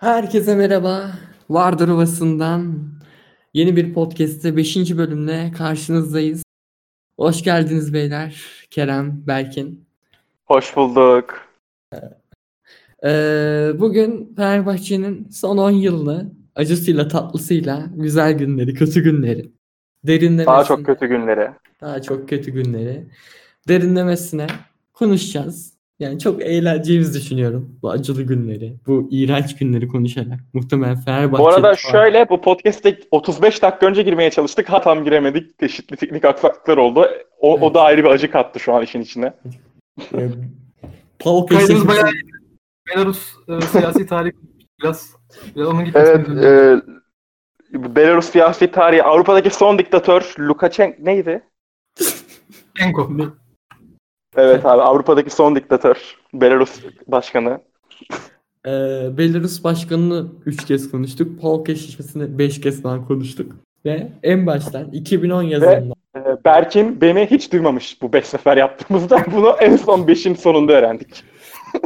Herkese merhaba. Vardır Ovası'ndan yeni bir podcast'te 5. bölümle karşınızdayız. Hoş geldiniz beyler. Kerem, Berkin. Hoş bulduk. Ee, bugün Fenerbahçe'nin son 10 yılını acısıyla tatlısıyla güzel günleri, kötü günleri, derinlemesine, Daha çok kötü günleri. daha çok kötü günleri derinlemesine konuşacağız. Yani çok eğleneceğimizi düşünüyorum bu acılı günleri, bu iğrenç günleri konuşarak. Muhtemelen Fenerbahçe Bu arada şöyle bu podcast'te 35 dakika önce girmeye çalıştık. Ha tam giremedik. Çeşitli teknik aksaklıklar oldu. O, o da ayrı bir acı kattı şu an işin içine. e, Pauk Kaydımız bayağı. Belarus e, siyasi tarih biraz, biraz onun gibi. Evet. E, Belarus siyasi tarihi Avrupa'daki son diktatör Lukashenko neydi? Enko. Evet abi Avrupa'daki son diktatör Belarus başkanı. Ee, Belarus başkanını 3 kez konuştuk. Pauk eşleşmesini 5 kez falan konuştuk. Ve en baştan 2010 yazında E, Berkin beni hiç duymamış bu 5 sefer yaptığımızda. Bunu en son 5'in sonunda öğrendik.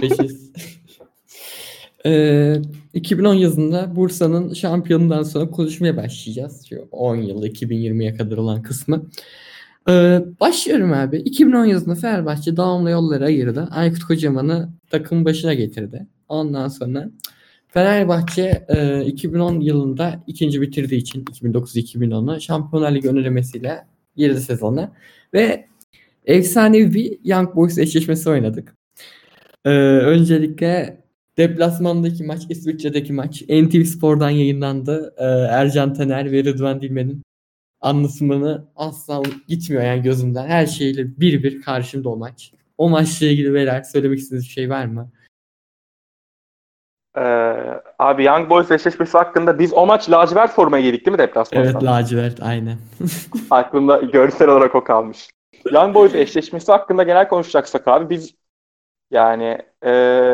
Beşiz. Ee, 2010 yazında Bursa'nın şampiyonundan sonra konuşmaya başlayacağız. Şu 10 yıl 2020'ye kadar olan kısmı. Ee, başlıyorum abi. 2010 yazında Fenerbahçe devamlı yolları ayırdı. Aykut Kocaman'ı takım başına getirdi. Ondan sonra Fenerbahçe e, 2010 yılında ikinci bitirdiği için 2009-2010'u Şampiyonlar Ligi önelemesiyle girdi sezona. Ve efsanevi bir Young Boys eşleşmesi oynadık. Ee, öncelikle deplasmandaki maç, İsviçre'deki maç NTV Spor'dan yayınlandı. Ee, Ercan Taner ve Rıdvan Dilmen'in anlatımını asla gitmiyor yani gözümden. Her şeyle bir bir karşımda o maç. O maçla ilgili beyler söylemek istediğiniz bir şey var mı? Ee, abi Young Boys eşleşmesi hakkında biz o maç lacivert formaya giydik değil mi deplasmanda? Evet lacivert aynen. Aklımda görsel olarak o kalmış. Young Boys eşleşmesi hakkında genel konuşacaksak abi biz yani e,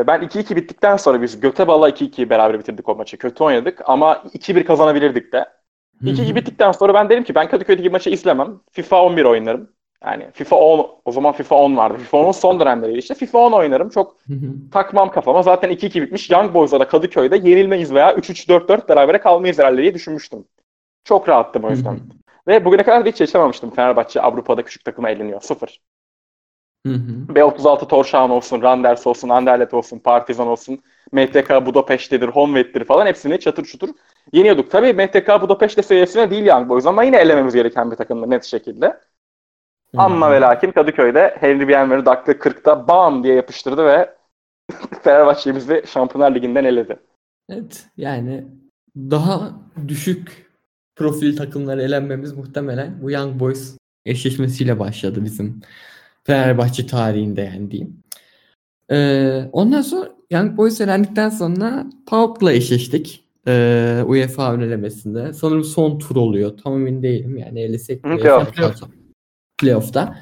ben 2-2 bittikten sonra biz göte bala 2-2 beraber bitirdik o maçı. Kötü oynadık ama 2-1 kazanabilirdik de. 2-2 bittikten sonra ben dedim ki ben Kadıköy'deki maçı izlemem. FIFA 11 oynarım. Yani FIFA 10 o zaman FIFA 10 vardı. FIFA 10'un son dönemleri işte. FIFA 10 oynarım. Çok takmam kafama. Zaten 2-2 bitmiş. Young Boys'a da Kadıköy'de yenilmeyiz veya 3-3-4-4 berabere kalmayız herhalde diye düşünmüştüm. Çok rahattım o yüzden. Ve bugüne kadar da hiç yaşamamıştım. Fenerbahçe Avrupa'da küçük takıma eleniyor. Sıfır. Hı hı. B36 Torşağın olsun, Randers olsun, Anderlet olsun, Partizan olsun, MTK Budapeşte'dir, Honved'dir falan hepsini çatır çutur yeniyorduk. Tabii MTK Budapeşte seviyesine değil Young Boys ama yine elememiz gereken bir takımdı net şekilde. Ama ve lakin Kadıköy'de Henry Bienver'i dakika 40'ta bam diye yapıştırdı ve Fenerbahçe bizi Şampiyonlar Ligi'nden eledi. Evet yani daha düşük profil takımları elenmemiz muhtemelen bu Young Boys eşleşmesiyle başladı bizim Fenerbahçe tarihinde yani diyeyim. Ee, ondan sonra Young Boys elendikten sonra PAOK'la eşleştik. Ee, UEFA önelemesinde. Sanırım son tur oluyor. Tam emin değilim. Yani elesek Hı, bile playoff. playoff. Playoff'ta.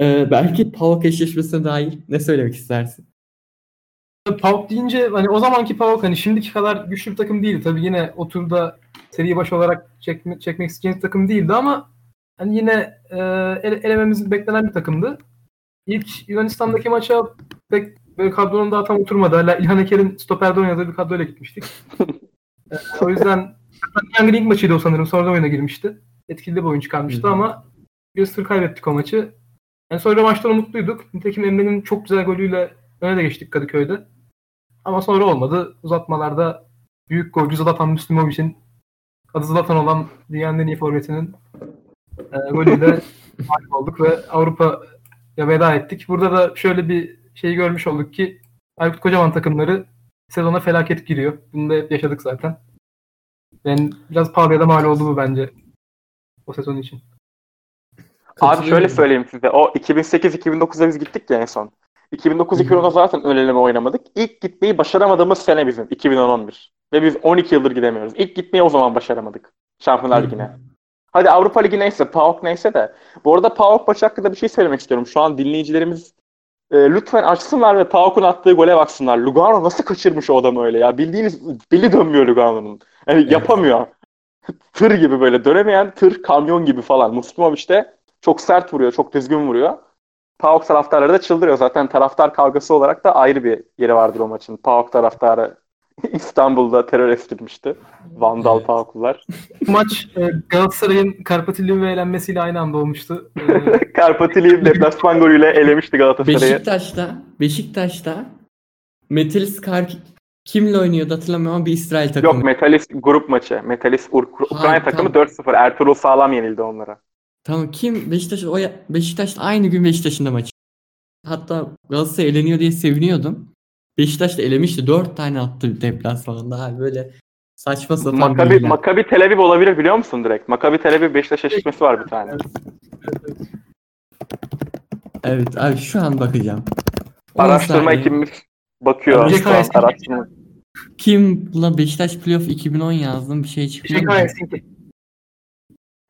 Ee, belki PAOK eşleşmesine dair ne söylemek istersin? PAOK deyince hani o zamanki PAOK hani şimdiki kadar güçlü bir takım değildi. Tabii yine o turda seri baş olarak çekme, çekmek isteyeceğimiz takım değildi ama hani yine e, ele- elememiz beklenen bir takımdı. İlk Yunanistan'daki maça pek böyle kadronun daha tam oturmadı. Hala İlhan Eker'in stoperde oynadığı bir kadroyla gitmiştik. O yüzden Young League maçıydı o sanırım. Sonra oyuna girmişti. Etkili bir oyun çıkarmıştı ama 1-0 kaybettik o maçı. Yani sonra maçtan umutluyduk. Nitekim Emre'nin çok güzel golüyle öne de geçtik Kadıköy'de. Ama sonra olmadı. Uzatmalarda büyük golcü Zlatan Müslümovic'in adı Zlatan olan dünyanın en iyi forvetinin e, golüyle mağlup olduk ve Avrupa'ya veda ettik. Burada da şöyle bir şey görmüş olduk ki Aykut Kocaman takımları sezona felaket giriyor. Bunu da hep yaşadık zaten. Yani biraz pahalıya da mal oldu bu bence o sezon için. Abi şöyle söyleyeyim size. O 2008-2009'da biz gittik ya en son. 2009-2010'da zaten ön eleme oynamadık. İlk gitmeyi başaramadığımız sene bizim 2011. Ve biz 12 yıldır gidemiyoruz. İlk gitmeyi o zaman başaramadık. Şampiyonlar Hı. Ligi'ne. Hadi Avrupa Ligi neyse, PAOK neyse de. Bu arada PAOK maçı hakkında bir şey söylemek istiyorum. Şu an dinleyicilerimiz e, lütfen açsınlar ve PAOK'un attığı gole baksınlar. Lugano nasıl kaçırmış o adamı öyle ya. Bildiğiniz beli dönmüyor Lugano'nun. Yani Evet. yapamıyor. tır gibi böyle dönemeyen tır kamyon gibi falan. Muslimovic de çok sert vuruyor, çok düzgün vuruyor. PAOK taraftarları da çıldırıyor. Zaten taraftar kavgası olarak da ayrı bir yeri vardır o maçın. PAOK taraftarı İstanbul'da terör estirmişti. Vandal. Pahakullar. Bu maç e, Galatasaray'ın Karpatilium ve elenmesiyle aynı anda olmuştu. E, Karpatili'yi deplasman golüyle elemişti Galatasaray'ı. Beşiktaş'ta Beşiktaş'ta Metalis Kar kimle oynuyordu hatırlamıyorum ama bir İsrail takımı. Yok Metalist grup maçı. Metalist Ur- Ukrayna Ha, takımı tamam. 4-0. Ertuğrul Sağlam yenildi onlara. Tamam kim Beşiktaş o Beşiktaş aynı gün Beşiktaş'ın da maçı. Hatta Galatasaray eleniyor diye seviniyordum. Beşiktaş da elemişti. Dört tane attı deplasmanda. Abi böyle saçma sapan Makabi, bilgiler. Makabi Tel Aviv olabilir biliyor musun direkt? Makabi Tel Aviv Beşiktaş eşleşmesi var bir tane. Evet abi şu an bakacağım. 10 Araştırma ekibimiz bakıyor. An ay- araştırma. Kim la Beşiktaş Playoff 2010 yazdım bir şey çıkıyor. Şaka mu? Helsinki.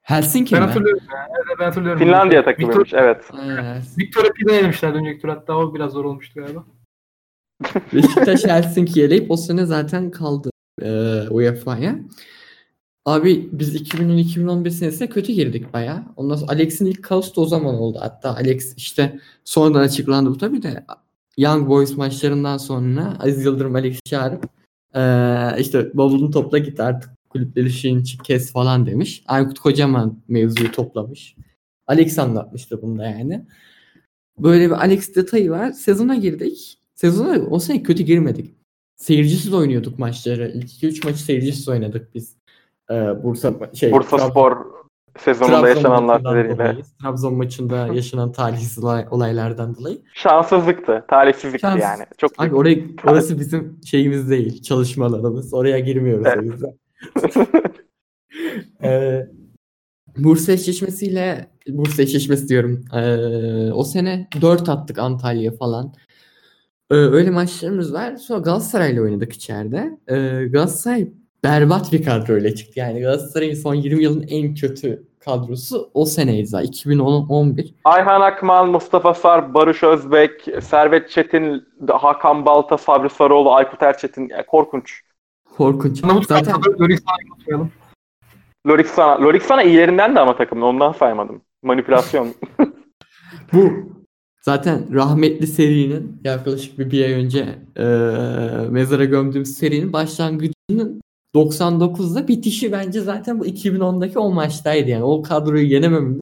Helsinki Ben mi? hatırlıyorum. Evet, ben hatırlıyorum. Finlandiya takımıymış evet. Aynen. Victoria yemişlerdi önceki tur. Hatta o biraz zor olmuştu galiba. Beşiktaş Helsinki'yi eleyip o sene zaten kaldı e, UEFA'ya. Abi biz 2010-2011 senesinde kötü girdik baya. Ondan sonra Alex'in ilk kaosu da o zaman oldu. Hatta Alex işte sonradan açıklandı bu tabii de Young Boys maçlarından sonra Aziz Yıldırım Alex'i çağırıp e, işte bavulunu topla git artık kulüpleri çık- kes falan demiş. Aykut Kocaman mevzuyu toplamış. Alex anlatmıştı bunda yani. Böyle bir Alex detayı var. Sezona girdik. Sezona o sene kötü girmedik. Seyircisiz oynuyorduk maçları. İlk 2-3 maçı seyircisiz oynadık biz. Ee, Bursa şey Bursa Trabzon- Spor sezonunda Trabzon yaşananlar nedeniyle. Trabzon maçında yaşanan talihsiz olay- olaylardan dolayı. Şanssızlıktı. Talihsizlikti Şans- yani. Çok Abi orayı, orası bizim şeyimiz değil. Çalışma alanımız. Oraya girmiyoruz o Evet. yüzden. Ee, Bursa eşleşmesiyle Bursa eşleşmesi diyorum. Ee, o sene 4 attık Antalya falan. Ee, öyle maçlarımız var. Sonra Galatasaray'la oynadık içeride. Ee, Galatasaray berbat bir kadroyla çıktı. Yani Galatasaray'ın son 20 yılın en kötü kadrosu o seneydi zaten. 2010-11. Ayhan Akman, Mustafa Sar, Barış Özbek, Servet Çetin, Hakan Balta, Sabri Sarıoğlu, Aykut Erçetin. Yani korkunç. Korkunç. Zaten. Lorisa'yı unutmayalım. Loriksana. Loriksana iyilerinden de ama takımın. Ondan saymadım. Manipülasyon. Bu zaten rahmetli serinin yaklaşık bir, bir ay önce e, mezara gömdüğüm serinin başlangıcının 99'da bitişi bence zaten bu 2010'daki o maçtaydı yani. O kadroyu yenemememiz.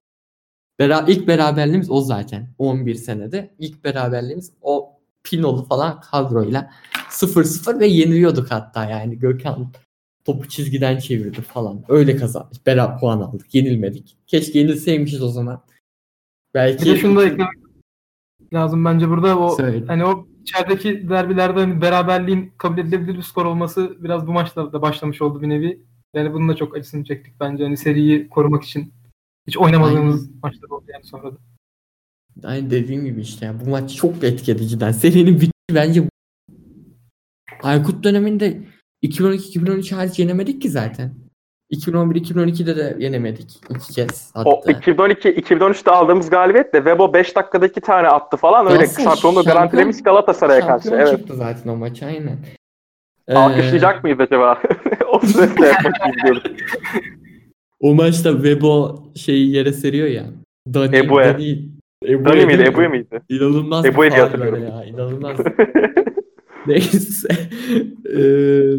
Bera ilk beraberliğimiz o zaten. 11 senede. ilk beraberliğimiz o Pinolu falan kadroyla 0-0 ve yeniliyorduk hatta yani Gökhan topu çizgiden çevirdi falan. Öyle kazandık. Beraber puan aldık. Yenilmedik. Keşke yenilseymişiz o zaman. Belki Bir de şunu da eklemek lazım bence burada o Söyle. hani o içerideki derbilerde hani beraberliğin kabul edilebilir bir skor olması biraz bu maçlarda başlamış oldu bir nevi. Yani bunun da çok acısını çektik bence. Hani seriyi korumak için hiç oynamadığımız maçlar oldu yani sonra da. Aynı dediğim gibi işte yani bu maç çok etki cidden. Serinin bitti bence Aykut döneminde 2012-2013 hariç yenemedik ki zaten. 2011-2012'de de yenemedik iki kez hatta. O 2012 2013'te aldığımız galibiyetle Webo 5 dakikada 2 tane attı falan. Öyle Galatasaray şampiyonluğu şampiyon- garantilemiş Galatasaray'a karşı. Şampiyon Evet. çıktı zaten o maç aynen. Ee, Alkışlayacak mıyız acaba? o süreçte yapmak istiyoruz. o maçta Webo şeyi yere seriyor ya. Dani, Ebu'ya. Dani, Ebu'ya Dani miydi? Ebu'ya mıydı? İnanılmaz Ebu'ya diye hatırlıyorum. ya. İnanılmaz. Neyse. Eee,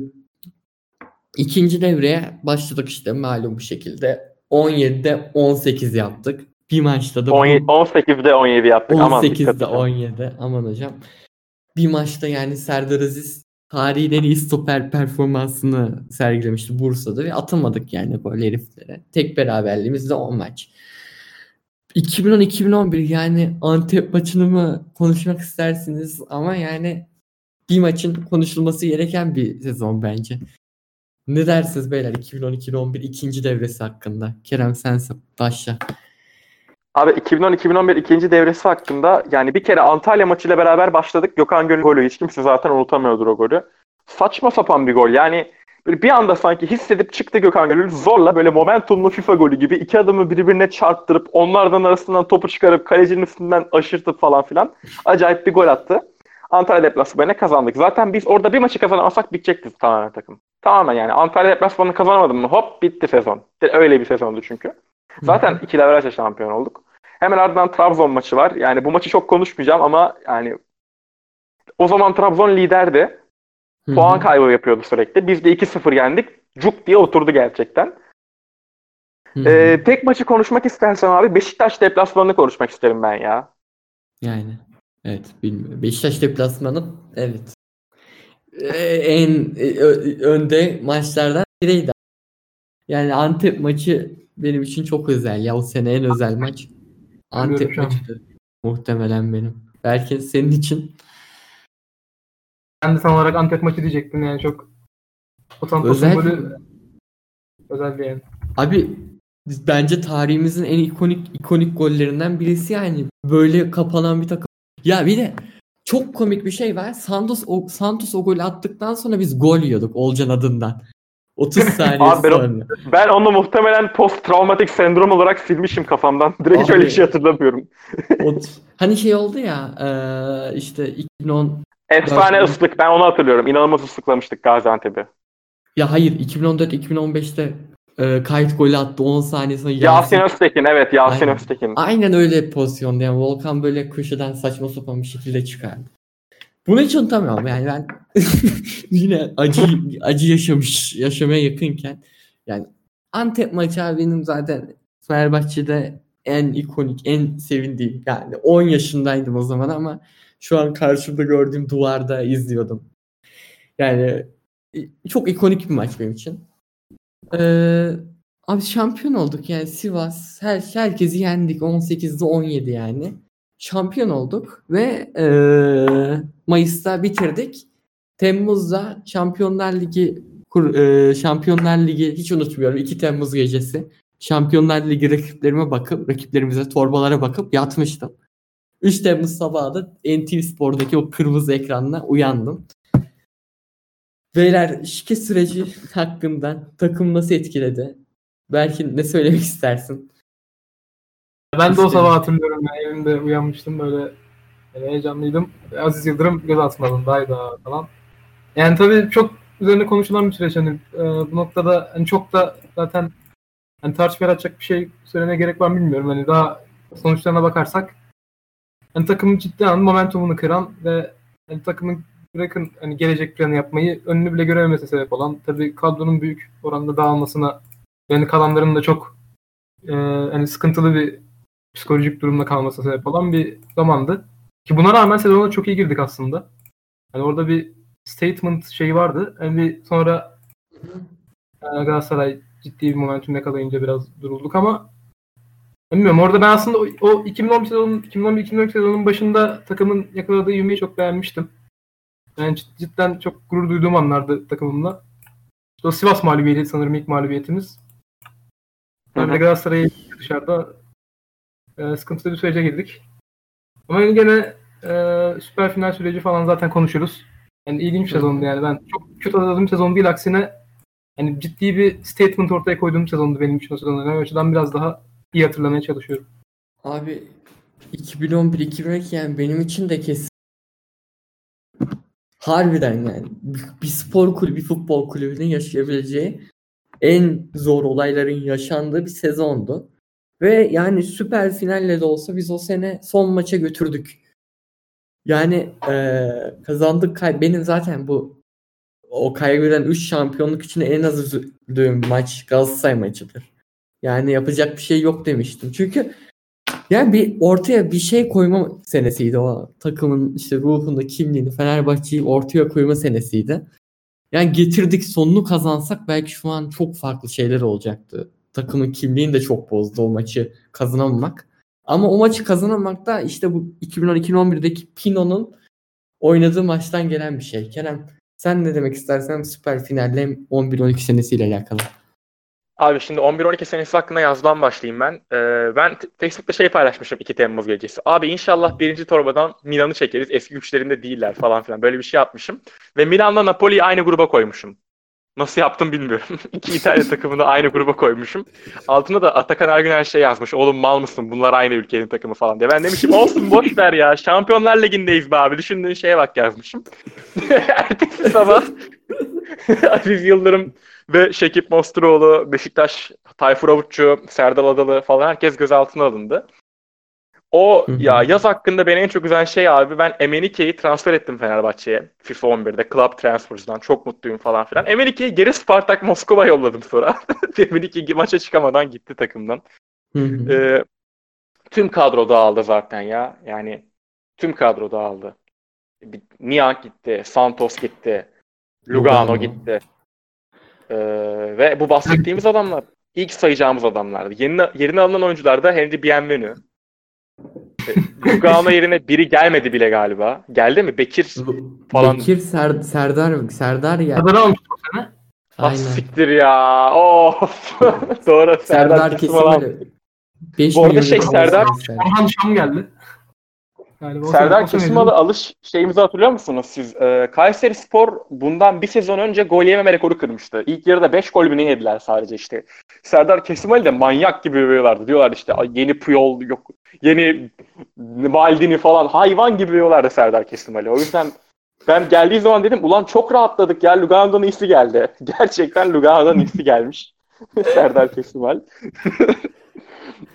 ikinci devreye başladık işte malum bir şekilde. 17'de 18 yaptık. Bir maçta da bu- 17 18'de 17 yaptık. Aman 18'de dikkat edin. 17 aman hocam. Bir maçta yani Serdar Aziz tarihin en iyi stoper performansını sergilemişti Bursa'da ve atamadık yani böyle heriflere. Tek beraberliğimiz de 10 maç. 2010-2011 yani Antep maçını mı konuşmak istersiniz ama yani bir maçın konuşulması gereken bir sezon bence. Ne dersiniz beyler 2010-2011 ikinci devresi hakkında? Kerem sen başla. Abi 2010-2011 ikinci devresi hakkında yani bir kere Antalya maçıyla beraber başladık. Gökhan Gönül golü. Hiç kimse zaten unutamıyordur o golü. Saçma sapan bir gol. Yani bir anda sanki hissedip çıktı Gökhan Gönül. Zorla böyle momentumlu FIFA golü gibi iki adamı birbirine çarptırıp onlardan arasından topu çıkarıp kalecinin üstünden aşırtıp falan filan. Acayip bir gol attı. Antalya deplasmanına kazandık. Zaten biz orada bir maçı kazanamasak bitecekti tamamen takım. Tamamen yani Antalya deplasmanını kazanamadın mı hop bitti sezon. Öyle bir sezondu çünkü. Zaten iki devrajla şampiyon olduk. Hemen ardından Trabzon maçı var. Yani bu maçı çok konuşmayacağım ama yani o zaman Trabzon liderdi. Puan hı. kaybı yapıyordu sürekli. Biz de 2-0 yendik. Cuk diye oturdu gerçekten. Ee, tek maçı konuşmak istersen abi Beşiktaş deplasmanını konuşmak isterim ben ya. Yani evet bilmiyorum. Beşiktaş deplasmanı evet. Ee, en e, ö- önde maçlardan biriydi. Yani Antep maçı benim için çok özel ya. O sene en özel maç. Antep maçıdır. Muhtemelen benim. Belki senin için Ben de tam olarak Antep maçı diyecektim yani çok o Santos'un özel golü özel bir yani. Abi bence tarihimizin en ikonik ikonik gollerinden birisi yani. Böyle kapanan bir takım. Ya bir de çok komik bir şey var. Santos o, Santos o golü attıktan sonra biz gol yiyorduk Olcan adından. 30 saniye Abi ben o- sonra. Ben onu muhtemelen post travmatik sendrom olarak silmişim kafamdan. Direkt Abi- öyle bir şey hatırlamıyorum. Ot- hani şey oldu ya eee, işte 2010 Efsane ıslık. Ben onu hatırlıyorum. İnanılmaz ıslıklamıştık Gaziantep'i. ya hayır 2014-2015'te eee kayıt golü attı 10 saniye sonra Yasin Yasin- Öztekin. Evet Yasin Aynen. Öztekin. Aynen öyle bir pozisyonda yani Volkan böyle köşeden saçma sapan bir şekilde çıkardı. Bunu hiç unutamıyorum yani ben yine acı acı yaşamış yaşamaya yakınken yani Antep maçı abi benim zaten Fenerbahçe'de en ikonik en sevindiğim yani 10 yaşındaydım o zaman ama şu an karşımda gördüğüm duvarda izliyordum. Yani çok ikonik bir maç benim için. Ee, Abi şampiyon olduk yani Sivas her herkesi yendik 18'de 17 yani. Şampiyon olduk ve eee, Mayıs'ta bitirdik. Temmuz'da Şampiyonlar Ligi kur, eee, Şampiyonlar Ligi hiç unutmuyorum 2 Temmuz gecesi. Şampiyonlar Ligi rakiplerime bakıp rakiplerimize torbalara bakıp yatmıştım. 3 Temmuz sabahı da NTV Spor'daki o kırmızı ekranla uyandım. Beyler şike süreci hakkında takım nasıl etkiledi? Belki ne söylemek istersin? Ben de o sabah hatırlıyorum. Yani evimde uyanmıştım böyle yani heyecanlıydım. Aziz Yıldırım göz altındaydı falan. Yani tabii çok üzerine konuşulan bir süreç. Hani e, bu noktada hani çok da zaten hani tartışma yaratacak bir şey söylemeye gerek var bilmiyorum. Hani daha sonuçlarına bakarsak hani takımın ciddi anlamda momentumunu kıran ve hani takımın bırakın hani gelecek planı yapmayı önünü bile görememesi sebep olan tabii kadronun büyük oranda dağılmasına yani kalanların da çok e, hani sıkıntılı bir psikolojik durumda kalmasına sebep olan bir zamandı. Ki buna rağmen sezona çok iyi girdik aslında. Hani orada bir statement şeyi vardı. Yani bir sonra e, Galatasaray ciddi bir momentum yakalayınca biraz durulduk ama bilmiyorum orada ben aslında o, o 2011 sezonun 2011-2012 sezonun başında takımın yakaladığı ivmeyi çok beğenmiştim. Yani cid- cidden çok gurur duyduğum anlardı takımımla. İşte o Sivas mağlubiyeti sanırım ilk mağlubiyetimiz. Sonra hı. Galatasaray'ı dışarıda e, sıkıntılı bir sürece girdik. Ama yine gene e, süper final süreci falan zaten konuşuruz. Yani ilginç bir sezondu yani. Ben çok kötü hatırladığım sezon değil aksine hani ciddi bir statement ortaya koyduğum sezondu benim için o sezon. Yani o açıdan biraz daha iyi hatırlamaya çalışıyorum. Abi 2011-2012 yani benim için de kesin harbiden yani bir, spor kulübü, bir futbol kulübünün yaşayabileceği en zor olayların yaşandığı bir sezondu. Ve yani süper finalle de olsa biz o sene son maça götürdük. Yani eee, kazandık kay benim zaten bu o kaybeden 3 şampiyonluk için en az üzüldüğüm maç Galatasaray maçıdır. Yani yapacak bir şey yok demiştim. Çünkü yani bir ortaya bir şey koyma senesiydi o takımın işte ruhunda kimliğini Fenerbahçe'yi ortaya koyma senesiydi. Yani getirdik sonunu kazansak belki şu an çok farklı şeyler olacaktı. Takımın kimliğini de çok bozdu o maçı kazanamamak. Ama o maçı kazanamamak da işte bu 2010-2011'deki Pino'nun oynadığı maçtan gelen bir şey. Kerem sen ne demek istersen süper finalle 11-12 senesiyle alakalı. Abi şimdi 11-12 senesi hakkında yazdan başlayayım ben. Ee, ben Facebook'ta şey paylaşmışım 2 Temmuz gecesi. Abi inşallah birinci torbadan Milan'ı çekeriz. Eski güçlerinde değiller falan filan. Böyle bir şey yapmışım. Ve Milan'la Napoli'yi aynı gruba koymuşum. Nasıl yaptım bilmiyorum. İki İtalya takımını aynı gruba koymuşum. Altına da Atakan Ergüner şey yazmış. Oğlum mal mısın? Bunlar aynı ülkenin takımı falan diye. Ben demişim olsun boş ver ya. Şampiyonlar Ligi'ndeyiz be abi. Düşündüğün şeye bak yazmışım. Ertesi sabah Aziz Yıldırım ve Şekip Mosturoğlu, Beşiktaş, Tayfur Avutçu, Serdal Adalı falan herkes gözaltına alındı. O Hı hı. ya yaz hakkında beni en çok üzen şey abi ben Emenike'yi transfer ettim Fenerbahçe'ye FIFA 11'de Club Transfers'dan çok mutluyum falan filan. Emenike'yi geri Spartak Moskova yolladım sonra. Emenike maça çıkamadan gitti takımdan. Hı hı. Ee, tüm kadro dağıldı zaten ya. Yani tüm kadro dağıldı. Niang gitti, Santos gitti, Lugano Lugano. gitti. Ee, ve bu bahsettiğimiz adamlar ilk sayacağımız adamlardı. Yeni, yerine alınan oyuncular da Henry Bienvenu. Lugano yerine biri gelmedi bile galiba. Geldi mi? Bekir falan. Bekir Ser- Serdar Serdar ya. Kadar almıştı o sene. Ah, Aynen. siktir ya. Of. Doğru. Serdar Serdar Kesimali. 5 Bu arada milyon şey, Serdar- Orhan Şam geldi. Galiba Serdar Kesimalı alış şeyimizi hatırlıyor musunuz siz? Ee, Kayseri Spor bundan bir sezon önce gol yememe rekoru kırmıştı. İlk yarıda 5 gol mü ne yediler sadece işte. Serdar Kesimali de manyak gibi övüyorlardı. Diyorlar işte "Ay, yeni Puyol yok yeni Maldini falan hayvan gibi övüyorlardı Serdar Kesimali. O yüzden ben geldiği zaman dedim ulan çok rahatladık ya Lugano'dan iyisi geldi. Gerçekten Lugano'dan iyisi gelmiş. Serdar Kesimal.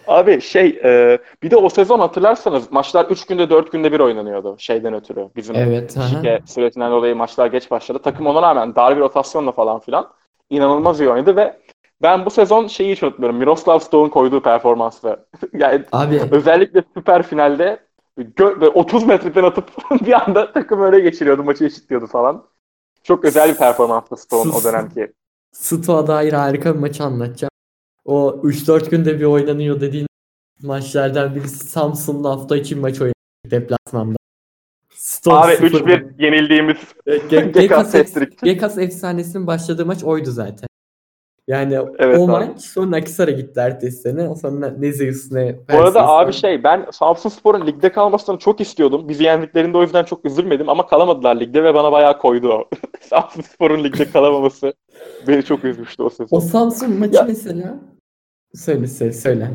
Abi şey e, bir de o sezon hatırlarsanız maçlar 3 günde 4 günde bir oynanıyordu şeyden ötürü. Bizim Evet. şike süresinden dolayı maçlar geç başladı. Takım ona rağmen dar bir rotasyonla falan filan inanılmaz iyi oynadı ve ben bu sezon şeyi hiç unutmuyorum. Miroslav Stoğ'un koyduğu performansı. yani Abi özellikle süper finalde gö- böyle 30 metreden atıp bir anda takım öyle geçiriyordu. Maçı eşitliyordu falan. Çok özel bir performanstı Stoğ'un o dönemki. Stoğa dair harika bir maçı anlatacağım. O 3-4 günde bir oynanıyor dediğin maçlardan birisi Samsun'la hafta içi maç oynadı deplasmanda. Stoke Abi 0. 3-1 yenildiğimiz Ge- Gekas. Gekas efsanesinin başladığı maç oydu zaten. Yani Evet o abi. maç sonra Akisar'a gitti ertesi sene. Sonra ne Zeus ne Bu arada Perseus abi şey ben Samsunspor'un ligde kalmasını çok istiyordum. Bizi yendiklerinde o yüzden çok üzülmedim ama kalamadılar ligde ve bana bayağı koydu o. Samsunspor'un ligde kalamaması beni çok üzmüştü o O sezon. Samsun maçı Ya- mesela söyle söyle söyle.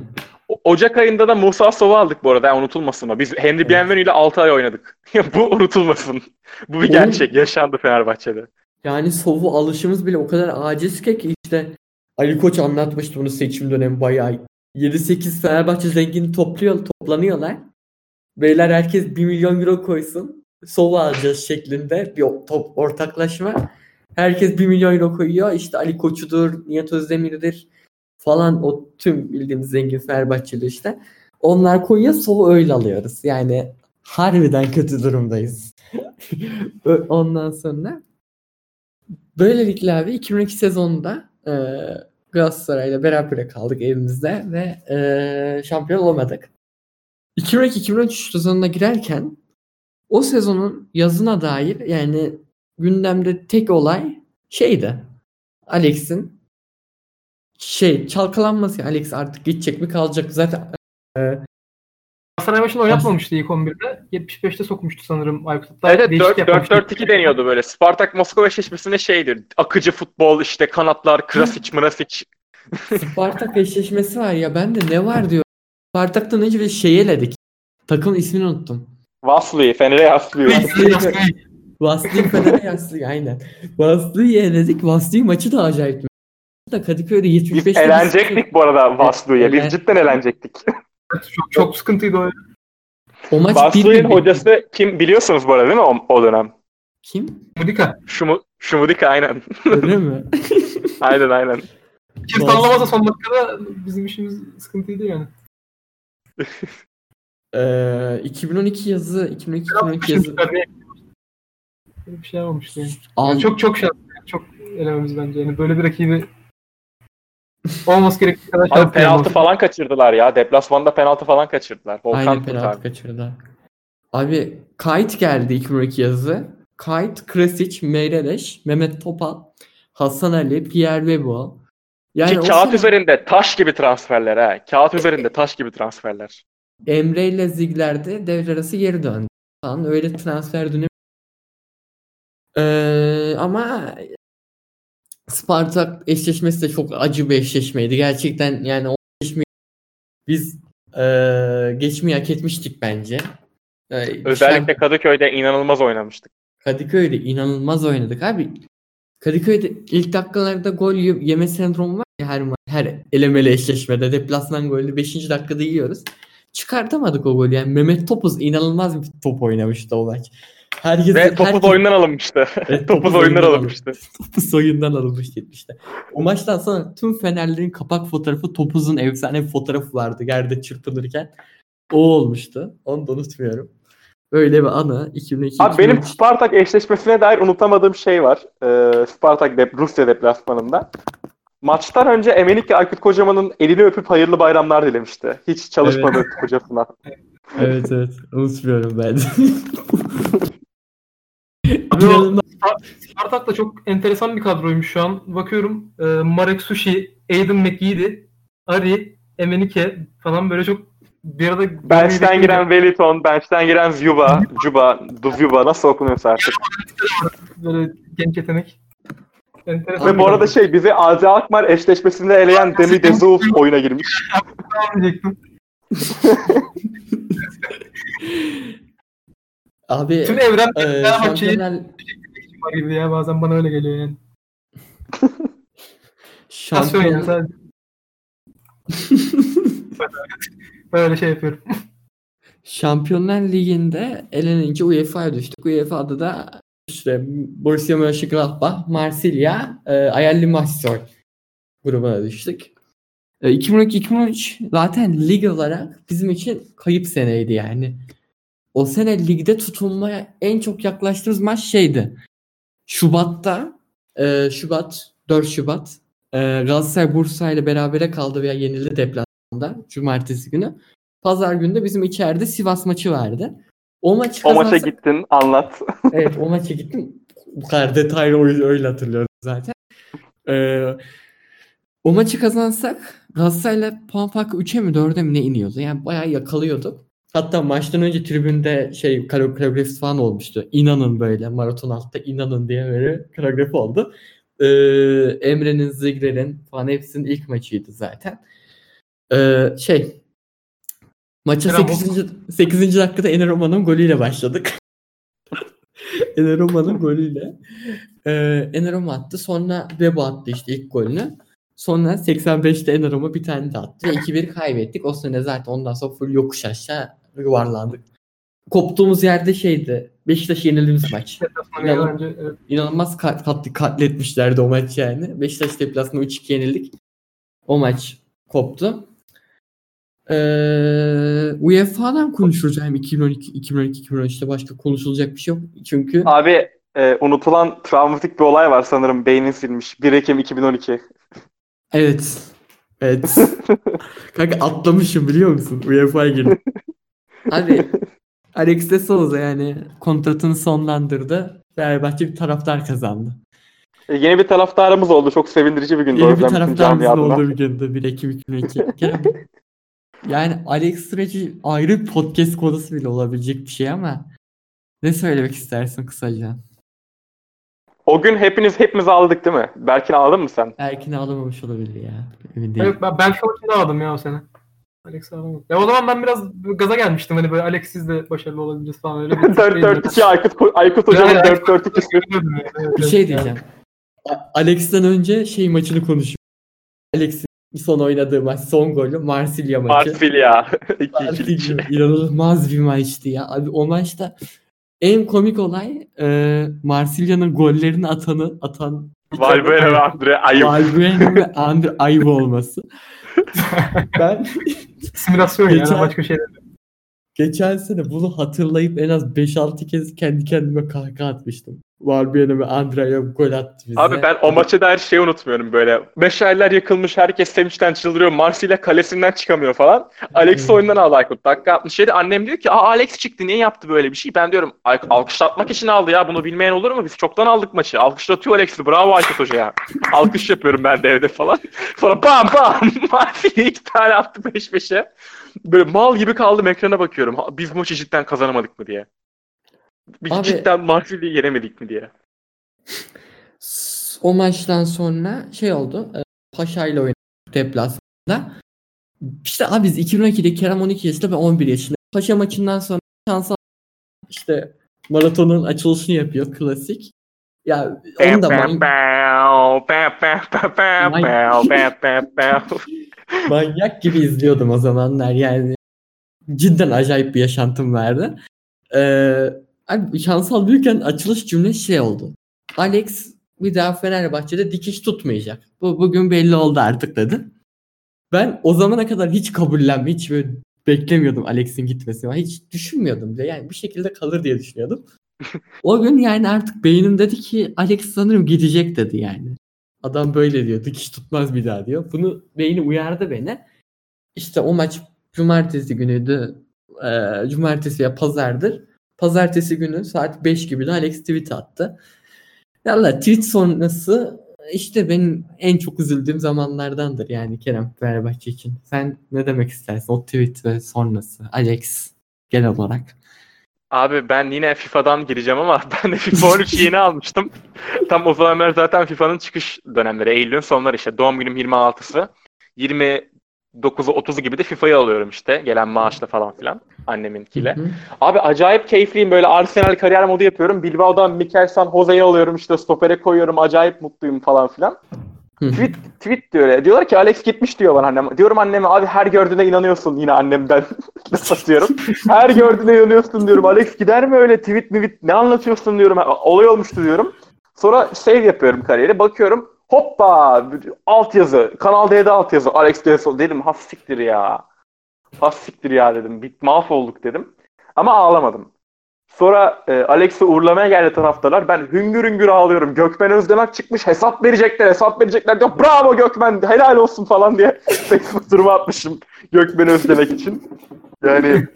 O- Ocak ayında da Musa Sova aldık bu arada yani unutulmasın o. Biz Henry Bienvenu ile 6 ay oynadık. bu unutulmasın. Bu bir Oğlum- gerçek. Yaşandı Fenerbahçe'de. Yani Sov'u alışımız bile o kadar aciz ki işte Ali Koç anlatmıştı bunu seçim dönemi bayağı. 7-8 Fenerbahçe zengini topluyor, toplanıyorlar. Beyler herkes 1 milyon euro koysun. Sov'u alacağız şeklinde bir top ortaklaşma. Herkes 1 milyon euro koyuyor. İşte Ali Koç'udur, Nihat Özdemir'dir falan o tüm bildiğimiz zengin Fenerbahçeli işte. Onlar koyuyor, Sov'u öyle alıyoruz. Yani harbiden kötü durumdayız. Ondan sonra Böylelikle abi 2002 sezonunda e, Galatasaray'la beraber kaldık evimizde ve e, şampiyon olamadık. 2002-2003 sezonuna girerken o sezonun yazına dair yani gündemde tek olay şeydi. Alex'in şey çalkalanması. Alex artık gidecek mi kalacak mı? Zaten Galatasaray maçını oynatmamıştı ilk 11'de. 75'te sokmuştu sanırım Aykut. Hatta Evet yapmamıştı. 4-4-2 deniyordu böyle. Spartak Moskova eşleşmesinde şeydir. Akıcı futbol işte kanatlar, Krasic, Mrasic. Spartak eşleşmesi var ya ben de ne var diyor. Spartak'tan önce bir şey eledik. Takımın ismini unuttum. Vaslui, Fener'e yaslıyor. Vaslı'yı Fener'e yaslıyor aynen. Vaslı'yı yenedik. Vaslı'yı maçı da acayip. Da Kadıköy'de 75 Biz elenecektik bu arada Vaslu'ya. Biz cidden elenecektik. Çok, çok sıkıntıydı o. O maç bir- hocası kim biliyorsunuz bu arada değil mi o, o dönem? Kim? Mudika. Şumu, Şumudika aynen. Öyle mi? aynen aynen. Kim Vaslı- sallamasa son dakikada bizim işimiz sıkıntıydı yani. Ee, 2012 yazı 2012-2012 yazı Böyle bir şey olmuştu yani. Al, Yani çok çok şanslı. yani. Çok elememiz bence. Yani böyle bir rakibi olması gerektiği kadar Abi penaltı yani. falan kaçırdılar ya. Deplasmanda penaltı falan kaçırdılar. Volkan aynen penaltı kurtardı. kaçırdı. Abi Kayıt geldi 2012 yazı. Kayıt, Krasic, Meireles, Mehmet Topal, Hasan Ali, Pierre Webo. Yani Ki o kağıt sene üzerinde taş gibi transferler ha. Kağıt üzerinde taş gibi transferler. Emre ile Ziegler'de devre arası geri döndü. Falan öyle transfer dönemi. Ee, ama Spartak eşleşmesi de çok acı bir eşleşmeydi. Gerçekten yani o eşleşmeyi biz ee, geçmeyi hak etmiştik bence. Ee, Özellikle Kadıköy'de inanılmaz oynamıştık. Kadıköy'de inanılmaz oynadık abi. Kadıköy'de ilk dakikalarda gol ye- yeme sendromu var ya her her elemeli eşleşmede deplasman golünü 5. dakikada yiyoruz. çıkartamadık o golü. Yani Mehmet Topuz inanılmaz bir top oynamıştı o maç. Herkes, Ve topuz herkes- oyundan alınmıştı. Evet, topuz oyundan alınmıştı. Topuz oyundan alınmıştı işte. O maçtan sonra tüm Fenerlerin kapak fotoğrafı Topuz'un efsane bir fotoğrafı vardı yerde çırpınırken. O olmuştu. Onu da unutmuyorum. Böyle bir anı 2002 Abi benim 2003. Spartak eşleşmesine dair unutamadığım şey var. Ee, Spartak dep Rusya deplasmanında. Maçtan önce Emenike Aykut Kocaman'ın elini öpüp hayırlı bayramlar dilemişti. Hiç çalışmadı hocasına. Evet evet unutmuyorum ben. Abi. Spartak da çok enteresan bir kadroymuş şu an. Bakıyorum e, Marek Sushi, Aiden McGeady, Ari, Emenike falan böyle çok bir arada Bench'ten giren Veliton, bench'ten giren Vyuba, Juba, Duvyuba nasıl okunuyorsa artık. böyle genç yetenek. Enteresan Ve bu arada şey bizi Azi Akmar eşleşmesinde eleyen Demi Dezouf oyuna girmiş. Abi Tüm evren e, Fenerbahçe'yi şampiyonlar, var gibi ya bazen bana öyle geliyor yani. Şampiyon, sadece. Böyle şey yapıyorum. Şampiyonlar Ligi'nde elenince UEFA'ya düştük. UEFA'da da işte Borussia Mönchengladbach, Marsilya, e, Ayerli Limmassol grubuna düştük. E, 2012-2013 zaten lig olarak bizim için kayıp seneydi yani. O sene ligde tutunmaya en çok yaklaştığımız maç şeydi. Şubat'ta, e, Şubat, 4 Şubat, e, Galatasaray Bursa ile berabere kaldı veya yenildi deplasmanda Cumartesi günü. Pazar günü de bizim içeride Sivas maçı vardı. O maçı O maça kazansa- gittin anlat. Evet o maça gittim. Bu kadar detaylı öyle, öyle hatırlıyorum zaten. Ee, o maçı kazansak Galatasaray'la puan farkı 3'e mi 4'e mi ne iniyordu? Yani bayağı yakalıyorduk. Hatta maçtan önce tribünde şey koreografisi falan olmuştu. İnanın böyle maraton altta inanın diye böyle koreografi oldu. Ee, Emre'nin, Zigrer'in falan hepsinin ilk maçıydı zaten. Ee, şey maça Bravo. 8. 8. dakikada Ener Roman'ın golüyle başladık. Ener Roman'ın golüyle. Ee, Ener Roma attı. Sonra Bebo attı işte ilk golünü. Sonra 85'te Ener Roma bir tane de attı. Ve 2-1 kaybettik. O sene zaten ondan sonra full yokuş aşağı yuvarlandık. Koptuğumuz yerde şeydi. Beşiktaş yenildiğimiz maç. İnanın- bence evet. İnanılmaz kat, kat, katletmişlerdi o maç yani. Beşiktaş deplasmanı 3-2 yenildik. O maç koptu. Ee, UEFA'dan konuşuruz hem 2012 2012 2013'te başka konuşulacak bir şey yok. Çünkü Abi e, unutulan travmatik bir olay var sanırım. Beynin silmiş. 1 Ekim 2012. evet. Evet. Kanka atlamışım biliyor musun? UEFA'ya girdim. Abi Alex de Souza yani kontratını sonlandırdı. Fenerbahçe bir taraftar kazandı. E, yeni bir taraftarımız oldu. Çok sevindirici bir gündü. Yeni bir adına. olduğu bir gündü 1 Ekim 2002. Yani, yani Alex süreci ayrı bir podcast konusu bile olabilecek bir şey ama ne söylemek istersin kısaca? O gün hepiniz hepimiz ağladık değil mi? Berkin ağladın mı sen? Erkin ağlamamış olabilir ya. Emin değilim. Evet, ben, ben şu maçında aldım ya o sene. Alex alamadım. Ya o zaman ben biraz gaza gelmiştim hani böyle Alex'siz de başarılı olabiliriz falan öyle bir 4-4-2 Aykut, Aykut hocamın Yani- 4-4-2'si. Bir şey diyeceğim. Alex'ten önce şey maçını konuşuyor. Alex'in son oynadığı maç son golü Marsilya maçı. Marsilya. 2-2. Marsilya inanılmaz bir maçtı ya. Abi o maçta en komik olay e, Marsilya'nın gollerini atanı atan Valbuena ve Andre ayıp. Valbuena ve Andre Ayv olması. ben Simülasyon Geçen- ya başka şey. geçen sene bunu hatırlayıp en az 5-6 kez kendi kendime kahkaha atmıştım. Valbuena ve Andre Ayv gol attı bize. Abi ben o maça dair şeyi unutmuyorum böyle. Meşaleler yakılmış, herkes sevinçten çıldırıyor. Marsilya kalesinden çıkamıyor falan. Alex oyundan aldı Aykut. Dakika 67 annem diyor ki Aa, Alex çıktı niye yaptı böyle bir şey? Ben diyorum "Ay- alkışlatmak için aldı ya bunu bilmeyen olur mu? Biz çoktan aldık maçı. Alkışlatıyor Alex'i. Bravo Aykut Hoca ya. Alkış yapıyorum ben de evde falan. Sonra bam bam Marsilya iki tane attı peş peşe. Böyle mal gibi kaldım ekrana bakıyorum. Biz maçı cidden kazanamadık mı diye. Biz Abi- cidden Marsilya'yı yenemedik mi diye. S- o maçtan sonra şey oldu. e, Paşa ile oynadık deplasmanda. İşte abi biz 2012'de Kerem 12 yaşında ben 11 yaşında. Paşa maçından sonra şans al- işte maratonun açılışını yapıyor klasik. Ya onu da man- manyak gibi izliyordum o zamanlar yani. cidden acayip bir yaşantım vardı. Ee, abi şansal büyükken açılış cümle şey oldu. Alex bir daha Fenerbahçe'de dikiş tutmayacak. Bu bugün belli oldu artık dedi. Ben o zamana kadar hiç kabullenme, hiç böyle beklemiyordum Alex'in gitmesini. Hiç düşünmüyordum bile. Yani bir şekilde kalır diye düşünüyordum. o gün yani artık beynim dedi ki Alex sanırım gidecek dedi yani. Adam böyle diyor. Dikiş tutmaz bir daha diyor. Bunu beyni uyardı beni. İşte o maç cumartesi günüydü. Ee, cumartesi ya pazardır. Pazartesi günü saat 5 gibi de Alex tweet attı. Valla tweet sonrası işte benim en çok üzüldüğüm zamanlardandır yani Kerem Fenerbahçe için. Sen ne demek istersin o tweet ve sonrası? Alex genel olarak. Abi ben yine FIFA'dan gireceğim ama ben de FIFA 13 yeni almıştım. Tam o zamanlar zaten FIFA'nın çıkış dönemleri. Eylül'ün sonları işte. Doğum günüm 26'sı. 29'u 30'u gibi de FIFA'yı alıyorum işte. Gelen maaşla falan filan. Anneminkiyle. Hı hı. Abi acayip keyifliyim. Böyle Arsenal kariyer modu yapıyorum. Bilbao'dan Mikel San Jose'yi alıyorum işte. Stopere koyuyorum. Acayip mutluyum falan filan. Hı. Tweet, tweet diyor. Diyorlar ki Alex gitmiş diyor bana annem. Diyorum anneme abi her gördüğüne inanıyorsun yine annemden. Nasıl atıyorum? Her gördüğüne inanıyorsun diyorum. Alex gider mi öyle tweet mi ne anlatıyorsun diyorum. Olay olmuştu diyorum. Sonra save yapıyorum kariyeri. Bakıyorum hoppa alt yazı. Kanal D'de alt yazı. Alex Gelson dedim has siktir ya. Has siktir ya dedim. Bit mahvolduk dedim. Ama ağlamadım. Sonra e, Alex'i uğurlamaya geldi taraftarlar. Ben hüngür hüngür ağlıyorum. Gökmen Özdenak çıkmış hesap verecekler hesap verecekler diyor. Bravo Gökmen helal olsun falan diye Facebook duruma atmışım Gökmen Özdenak için. Yani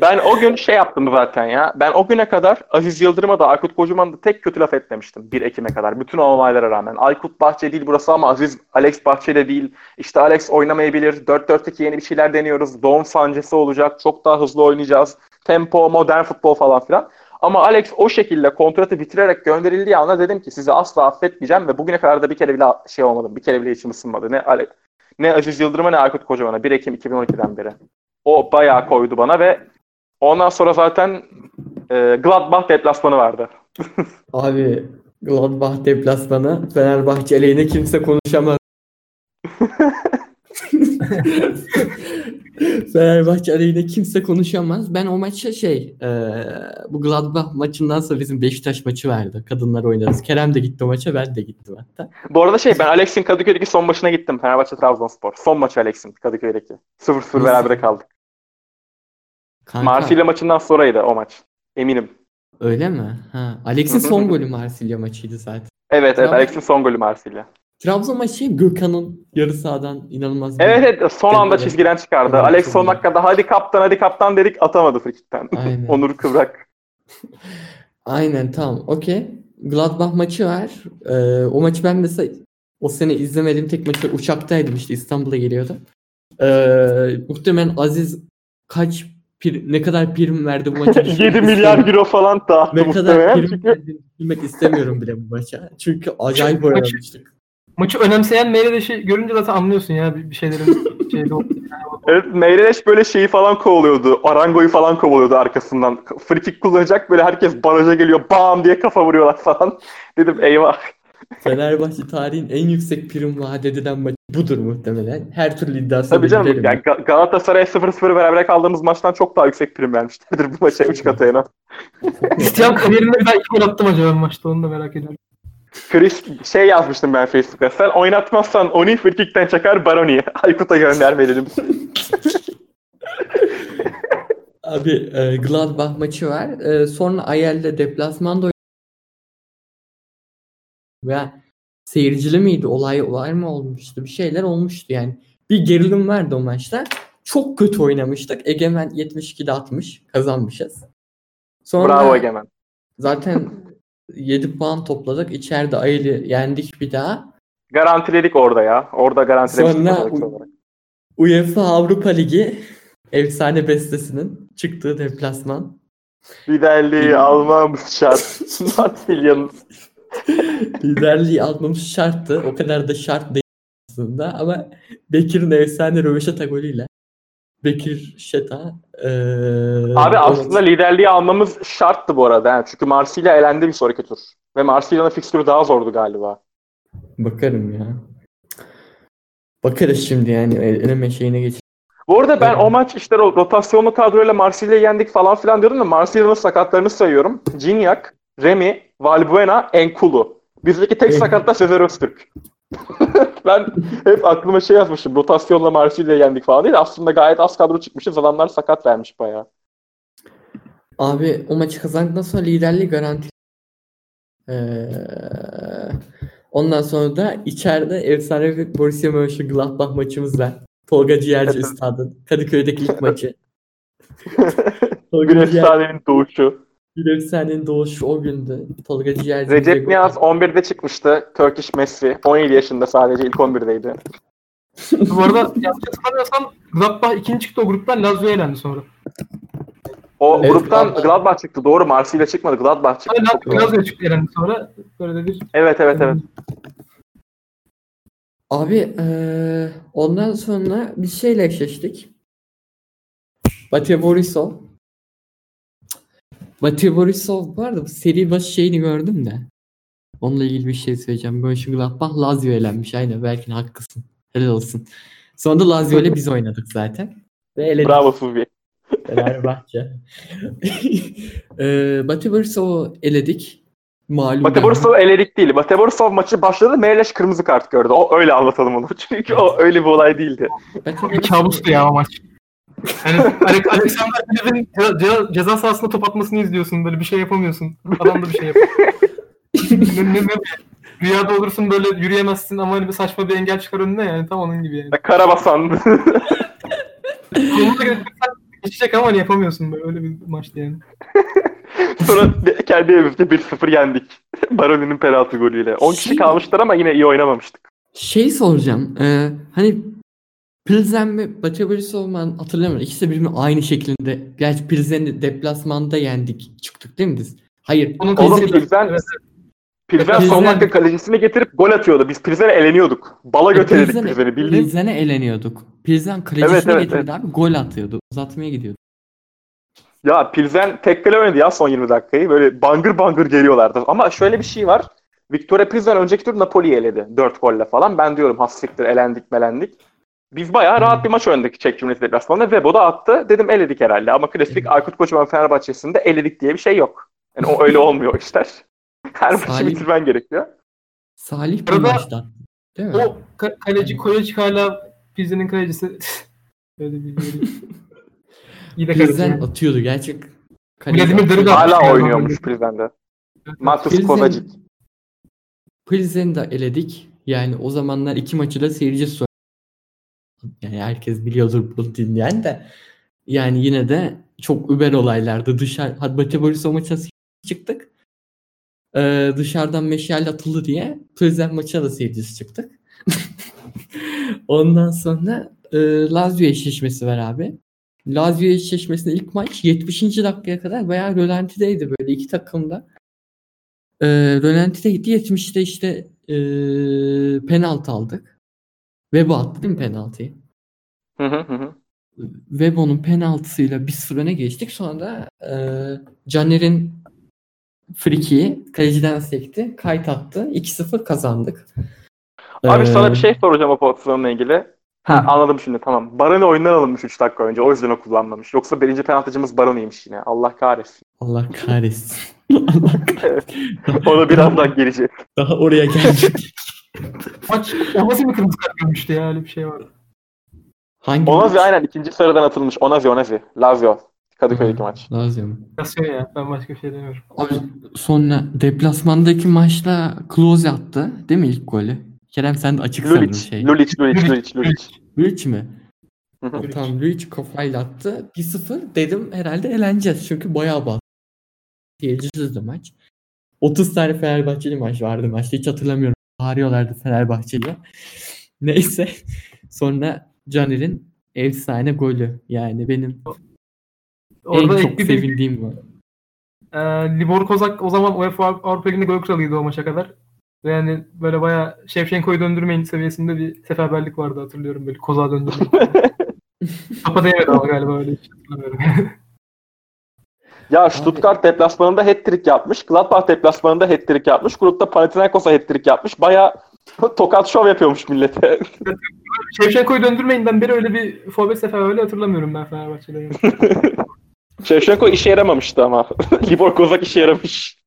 ben o gün şey yaptım zaten ya. Ben o güne kadar Aziz Yıldırım'a da Aykut Kocaman'a da tek kötü laf etmemiştim 1 Ekim'e kadar. Bütün olaylara rağmen. Aykut Bahçe değil burası ama Aziz Alex Bahçe de değil. İşte Alex oynamayabilir. 4-4-2 yeni bir şeyler deniyoruz. Doğum sancısı olacak. Çok daha hızlı oynayacağız. Tempo, modern futbol falan filan. Ama Alex o şekilde kontratı bitirerek gönderildiği anda dedim ki sizi asla affetmeyeceğim ve bugüne kadar da bir kere bile şey olmadım. Bir kere bile içim ısınmadı. Ne Alex, ne Aziz Yıldırım'a ne Aykut Kocaman'a 1 Ekim 2012'den beri. O bayağı koydu bana ve ondan sonra zaten e, Gladbach deplasmanı vardı. Abi Gladbach deplasmanı Fenerbahçe aleyhine kimse konuşamaz. Fenerbahçe aleyhine kimse konuşamaz. Ben o maçı şey e, bu Gladbach maçından sonra bizim Beşiktaş maçı vardı. Kadınlar oynarız. Kerem de gitti o maça ben de gittim hatta. Bu arada şey ben Alex'in Kadıköy'deki son maçına gittim. Fenerbahçe Trabzonspor. Son maçı Alex'in Kadıköy'deki. 0-0 berabere kaldık. Kanka, Marsilya maçından sonraydı o maç. Eminim. Öyle mi? Ha. Alex'in son golü Marsilya maçıydı zaten. Evet evet. Alex'in son golü Marsilya. Trabzon maçı Gökhan'ın yarı sahadan inanılmaz Evet evet son anda çizgiden çıkardı. Evet, Alex son dakikada hadi kaptan hadi kaptan dedik atamadı frikikten. Onur Kıvrak. Aynen tamam okey. Gladbach maçı var. Ee, o maçı ben mesela o sene izlemediğim tek maçı uçaktaydım işte İstanbul'a geliyordum. Ee, muhtemelen Aziz kaç pir, ne kadar prim verdi bu maça 7 milyar euro falan dağıttı ne kadar prim Çünkü verdiğini bilmek istemiyorum bile bu maça. Çünkü acayip oynamıştık. Maçı önemseyen Meireles görünce zaten anlıyorsun ya bir bir şeylerin şeyde o- evet, Meireles böyle şeyi falan kovalıyordu. Arango'yu falan kovalıyordu arkasından. Frikik kullanacak böyle herkes baraja geliyor bam diye kafa vuruyorlar falan. Dedim eyvah. Fenerbahçe tarihin en yüksek prim vaat edilen maçı budur muhtemelen. Her türlü iddiasını Tabii canım yani Ga- Galatasaray 0-0 beraber kaldığımız maçtan çok daha yüksek prim vermişlerdir bu maça 3 katı en az. Cristiano kariyerinde bir daha iki gol attım acaba maçta onu da merak ediyorum. Chris şey yazmıştım ben Facebook'a. Sen oynatmazsan Oni frikikten çakar Baroni'ye. Aykut'a gönderme dedim. Abi e, Gladbach maçı var. E, sonra Ayel'de deplasmanda ve seyircili miydi? Olay olay mı olmuştu? Bir şeyler olmuştu yani. Bir gerilim vardı o maçta. Çok kötü oynamıştık. Egemen 72'de atmış. Kazanmışız. Sonra Bravo Egemen. zaten 7 puan topladık. İçeride Ayel'i yendik bir daha. Garantiledik orada ya. Orada garantilemiştik. Sonra-. UEFA Avrupa Ligi efsane bestesinin çıktığı deplasman. Liderliği almamız şart. Marsilya'nın. Liderliği almamız şarttı. O kadar da şart değil aslında ama Bekir'in efsane röveşata golüyle Bekir Şeta eee, Abi aslında liderliği almamız şarttı bu arada. yani. Çünkü Marsilya elendi bir sonraki tur. Ve Marsilya'nın fikstürü daha zordu galiba. bakarım ya. Bakarız şimdi yani eleme şeyine geç. Bu arada ben Evet. o maç işte ro- rotasyonlu kadroyla Marsilya'yı yendik falan filan diyordum da Marsilya'nın sakatlarını sayıyorum. Gignac, Remy, Valbuena, Enkulu. Bizdeki tek sakat da Sezer Öztürk. ben hep aklıma şey yazmışım. Rotasyonla Marsilya'yı yendik falan değil. Aslında gayet az kadro çıkmışız. Adamlar sakat vermiş bayağı. Abi o maçı kazandıktan sonra liderliği garanti. Ee, ondan sonra da içeride efsane bir Borussia Mönchengladbach maçımız var. Tolga Ciğerci. Üstad'ın Kadıköy'deki ilk maçı. Tolga Ciğerci efsanenin doğuşu. Bir efsanenin doğuşu o gündü. Tolga Ciğerci Recep Niyaz 11'de çıkmıştı. Turkish Messi. 17 yaşında sadece ilk 11'deydi. Bu arada yanlış hatırlamıyorsam Gladbach ikinci çıktı o gruptan Lazio'ya elendi sonra. O Evet, gruptan Gladbach. Gladbach çıktı. Doğru Marsilya çıkmadı. Gladbach çıktı. Doğru. Lazio çıktı elendi sonra. Böyle de bir Evet evet evet. Abi eee, ondan sonra bir şeyle eşleştik. Batya Borisov. Batya Borisov var da bu seri başı şeyini gördüm de. Onunla ilgili bir şey söyleyeceğim. Mönchengladbach Lazio elenmiş. Aynen belki haklısın. Helal olsun. Sonra da Lazio ile biz oynadık zaten. Ve eledik. Bravo Suvi. Fenerbahçe. Eee Batya Borisov'u eledik. Malum. Bate ben- Borisov eledik değil. Bate Borisov maçı başladı. Meyleş kırmızı kart gördü. O öyle anlatalım onu. Çünkü o öyle bir olay değildi. Bir Borisov- kabustu ya o maç. Yani Ale- Alexander Bilev'in ce- ce- ceza sahasında top atmasını izliyorsun. Böyle bir şey yapamıyorsun. Adam da bir şey yapıyor. ne, ne, ne, rüyada olursun böyle yürüyemezsin ama hani bir saçma bir engel çıkar önüne yani tam onun gibi yani. Karabasan. Kolunu da götürsen geçecek ama hani yapamıyorsun böyle öyle bir maçtı yani. Sonra kendi evimizde 1-0 yendik. Baroni'nin penaltı golüyle. 10 kişi Şey- kalmışlar ama yine iyi oynamamıştık. Şey soracağım. eee, hani Pilsen ve Batya Borisov ben hatırlamıyorum. İkisi de birbirine aynı şeklinde. Gerçi Pilsen'i deplasmanda yendik. Çıktık değil mi biz? Hayır. Onun Oğlum Pilsen, Evet. Pilsen son dakika kalecisini getirip gol atıyordu. Biz Pilsen'e eleniyorduk. Bala göteledik Pilsen'e- Pilsen'i. Bildiğin Pilsen'e eleniyorduk. Pilsen kalecisine Evet, evet, getirdi abi. Gol atıyordu. Uzatmaya gidiyordu. Ya Pilsen tek kale oynadı ya son 20 dakikayı. Böyle bangır bangır geliyorlardı. Ama şöyle bir şey var. Victoria Pilsen önceki tur Napoli'yi eledi. 4 golle falan. Ben diyorum hassiktir elendik melendik. Biz bayağı rahat Hmm. bir maç oynadık Çek Cumhuriyeti deplasmanında. Vebo da attı. Dedim eledik herhalde. Ama klasik Aykut Kocaman Fenerbahçe'sinde eledik diye bir şey yok. Yani o öyle olmuyor işler. Her maçı Salih- bitirmen gerekiyor. Salih bir Arada- maçta. Değil mi? O ka- kaleci Koyacık hala Pilsen'in kalecisi. Öyle bir kaleci. atıyordu. Gerçek Vladimir Darı da- Hala oynuyormuş. Pilsen'de. Matus Kovacic. Pilsen'i de eledik. Yani o zamanlar iki maçı da seyirci Yani herkes biliyordur bunu dinleyen de. Yani yine de çok über olaylardı. Dışarı, hadi Batı Borisov maçına çıktık. Ee, dışarıdan meşale atıldı diye Pilsen maçına da seyircisi çıktık. Ondan sonra e, Lazio eşleşmesi var abi. Lazio eşleşmesinde ilk maç 70. dakikaya kadar bayağı rölantideydi böyle iki takım da. E, rölantideydi 70'te işte e, penaltı aldık. Webo attı değil mi penaltıyı? Hı hı hı. Webo'nun penaltısıyla 1-0 öne geçtik. Sonra da e, Caner'in frikiyi kaleciden sekti. Kayıt attı. 2-0 kazandık. Abi Ee, sana bir şey soracağım o pozisyonla ilgili. Ha, anladım şimdi tamam. Baroni oyundan alınmış 3 dakika önce. O yüzden o kullanmamış. Yoksa birinci penaltıcımız Baroni'ymiş yine. Allah kahretsin. Allah kahretsin. Allah kahretsin. Ona birazdan geleceğiz. Daha oraya geldik. Maç o nasıl bir kırmızı kart görmüştü ya öyle bir şey var. Hangi Onazi maç? aynen ikinci sıradan atılmış. Onazi Onazi. Lazio. Kadıköy'deki maç. Lazım. Nasıl ya ben başka bir şey demiyorum. Abi sonra deplasmandaki maçta Klose attı. Değil mi ilk golü? Kerem sen de açık sandın Lulic. şey. Lulic, Lulic, Lulic, Lulic. Lulic mi? Tamam Lulic kafayla attı. 1-0 dedim herhalde eleneceğiz. Çünkü bayağı bas. Seyircisizdi maç. 30 tane Fenerbahçeli maç vardı maçta. Hiç hatırlamıyorum. Bağırıyorlardı Fenerbahçeli'ye. Neyse. Sonra Caner'in efsane golü. Yani benim Orada en çok sevindiğim gol. e, Libor Kozak o zaman UEFA Avrupa Ligi'nde gol kralıydı o maça kadar. Ve yani böyle bayağı Şevşenko'yu döndürmeyin seviyesinde bir seferberlik vardı hatırlıyorum böyle Kozak'ı döndürmeyin. Topa değmedi ama galiba öyle hiç hatırlamıyorum. Ya Stuttgart deplasmanında hat-trick yapmış. Gladbach deplasmanında hat-trick yapmış. Grupta Panathinaikos'a hat-trick yapmış. Baya tokat şov yapıyormuş millete. Şevçenko'yu döndürmeyinden beri öyle bir forvet seferberliği hatırlamıyorum ben Fenerbahçe'de. Şevşenko işe yaramamıştı ama. Libor Kozak işe yaramış.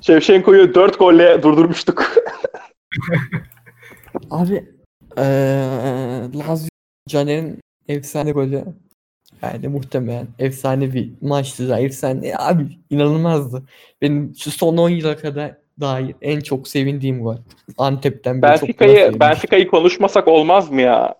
Şevşenko'yu 4 golle durdurmuştuk. Abi eee Lazio Caner'in efsane golü yani muhtemelen efsane bir maçtı da efsane abi inanılmazdı. Benim şu son 10 yıla kadar dair en çok sevindiğim gol. Antep'ten beri Benfica'yı. Benfica'yı konuşmasak olmaz mı ya?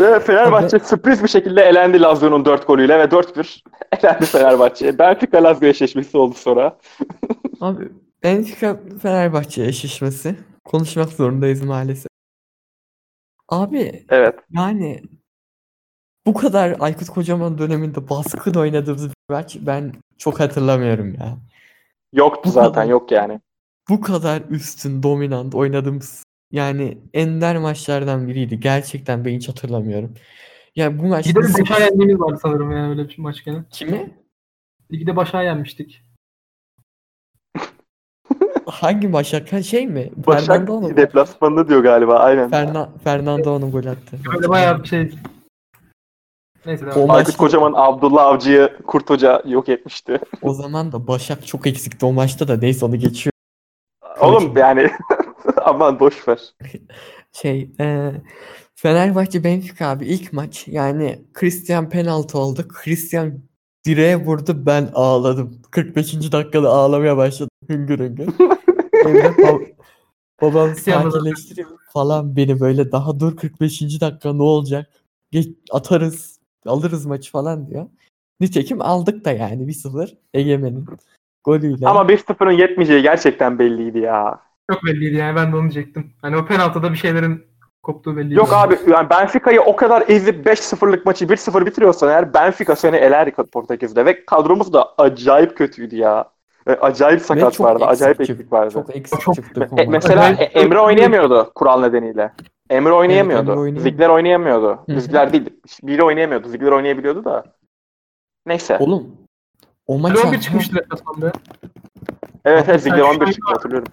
ve Fenerbahçe sürpriz bir şekilde elendi Lazio'nun 4 golüyle ve 4-1 elendi Fenerbahçe. Benfica Lazio eşleşmesi oldu sonra. Abi Benfica Fenerbahçe eşleşmesi konuşmak zorundayız maalesef. Abi Evet. yani bu kadar Aykut Kocaman döneminde baskın oynadığımız bir maç ben çok hatırlamıyorum ya. Yoktu Bu zaten kadar. yok yani. Bu kadar üstün, dominant oynadığımız yani ender maçlardan biriydi. Gerçekten ben hiç hatırlamıyorum. Yani bu maç de bizim- başa yendiğimiz vardı sanırım yani öyle bir maç gene. kimi? Ligde başa yenmiştik. Hangi Başak? Şey mi? Başak Fernando diyor galiba aynen. Ferna Fernando onun gol attı. Böyle bayağı bir şey. Neyse devam. O edelim. maç- Aykut Kocaman Abdullah Avcı'yı Kurt Hoca yok etmişti. O zaman da Başak çok eksikti o maçta da neyse onu geçiyor. Oğlum yani aman boş ver. Şey, e, Fenerbahçe Benfica abi ilk maç yani Christian penaltı oldu. Christian direğe vurdu ben ağladım. 45. dakikada ağlamaya başladım hüngür hüngür. Evde ba- babam Christian da- sakinleştiriyor falan beni böyle daha dur 45. dakika ne olacak? Geç, atarız alırız maçı falan diyor. Nitekim aldık da yani 1-0 Egemen'in golüyle. Ama 1-0'ın yetmeyeceği gerçekten belliydi ya. Çok belliydi yani ben de onu diyecektim. Hani o penaltıda bir şeylerin koptuğu belliydi. Yok abi yani Benfica'yı o kadar ezip 5-0'lık maçı 1-0 bitiriyorsan eğer Benfica seni eler Portekiz'de ve kadromuz da acayip kötüydü ya. Ve acayip sakat vardı, acayip eksik vardı. Çok eksik Çok- çıktı. E, mesela Emre oynayamıyordu kural nedeniyle. Emre oynayamıyordu. Emre oynayamıyor. Ziegler oynayamıyordu. Ziegler değil. Biri oynayamıyordu. Ziegler oynayabiliyordu da. Neyse. Oğlum o maç 11 hakkında- çıkmıştı deplasmanda. Evet evet Selçuk 11 çıktı hatırlıyorum.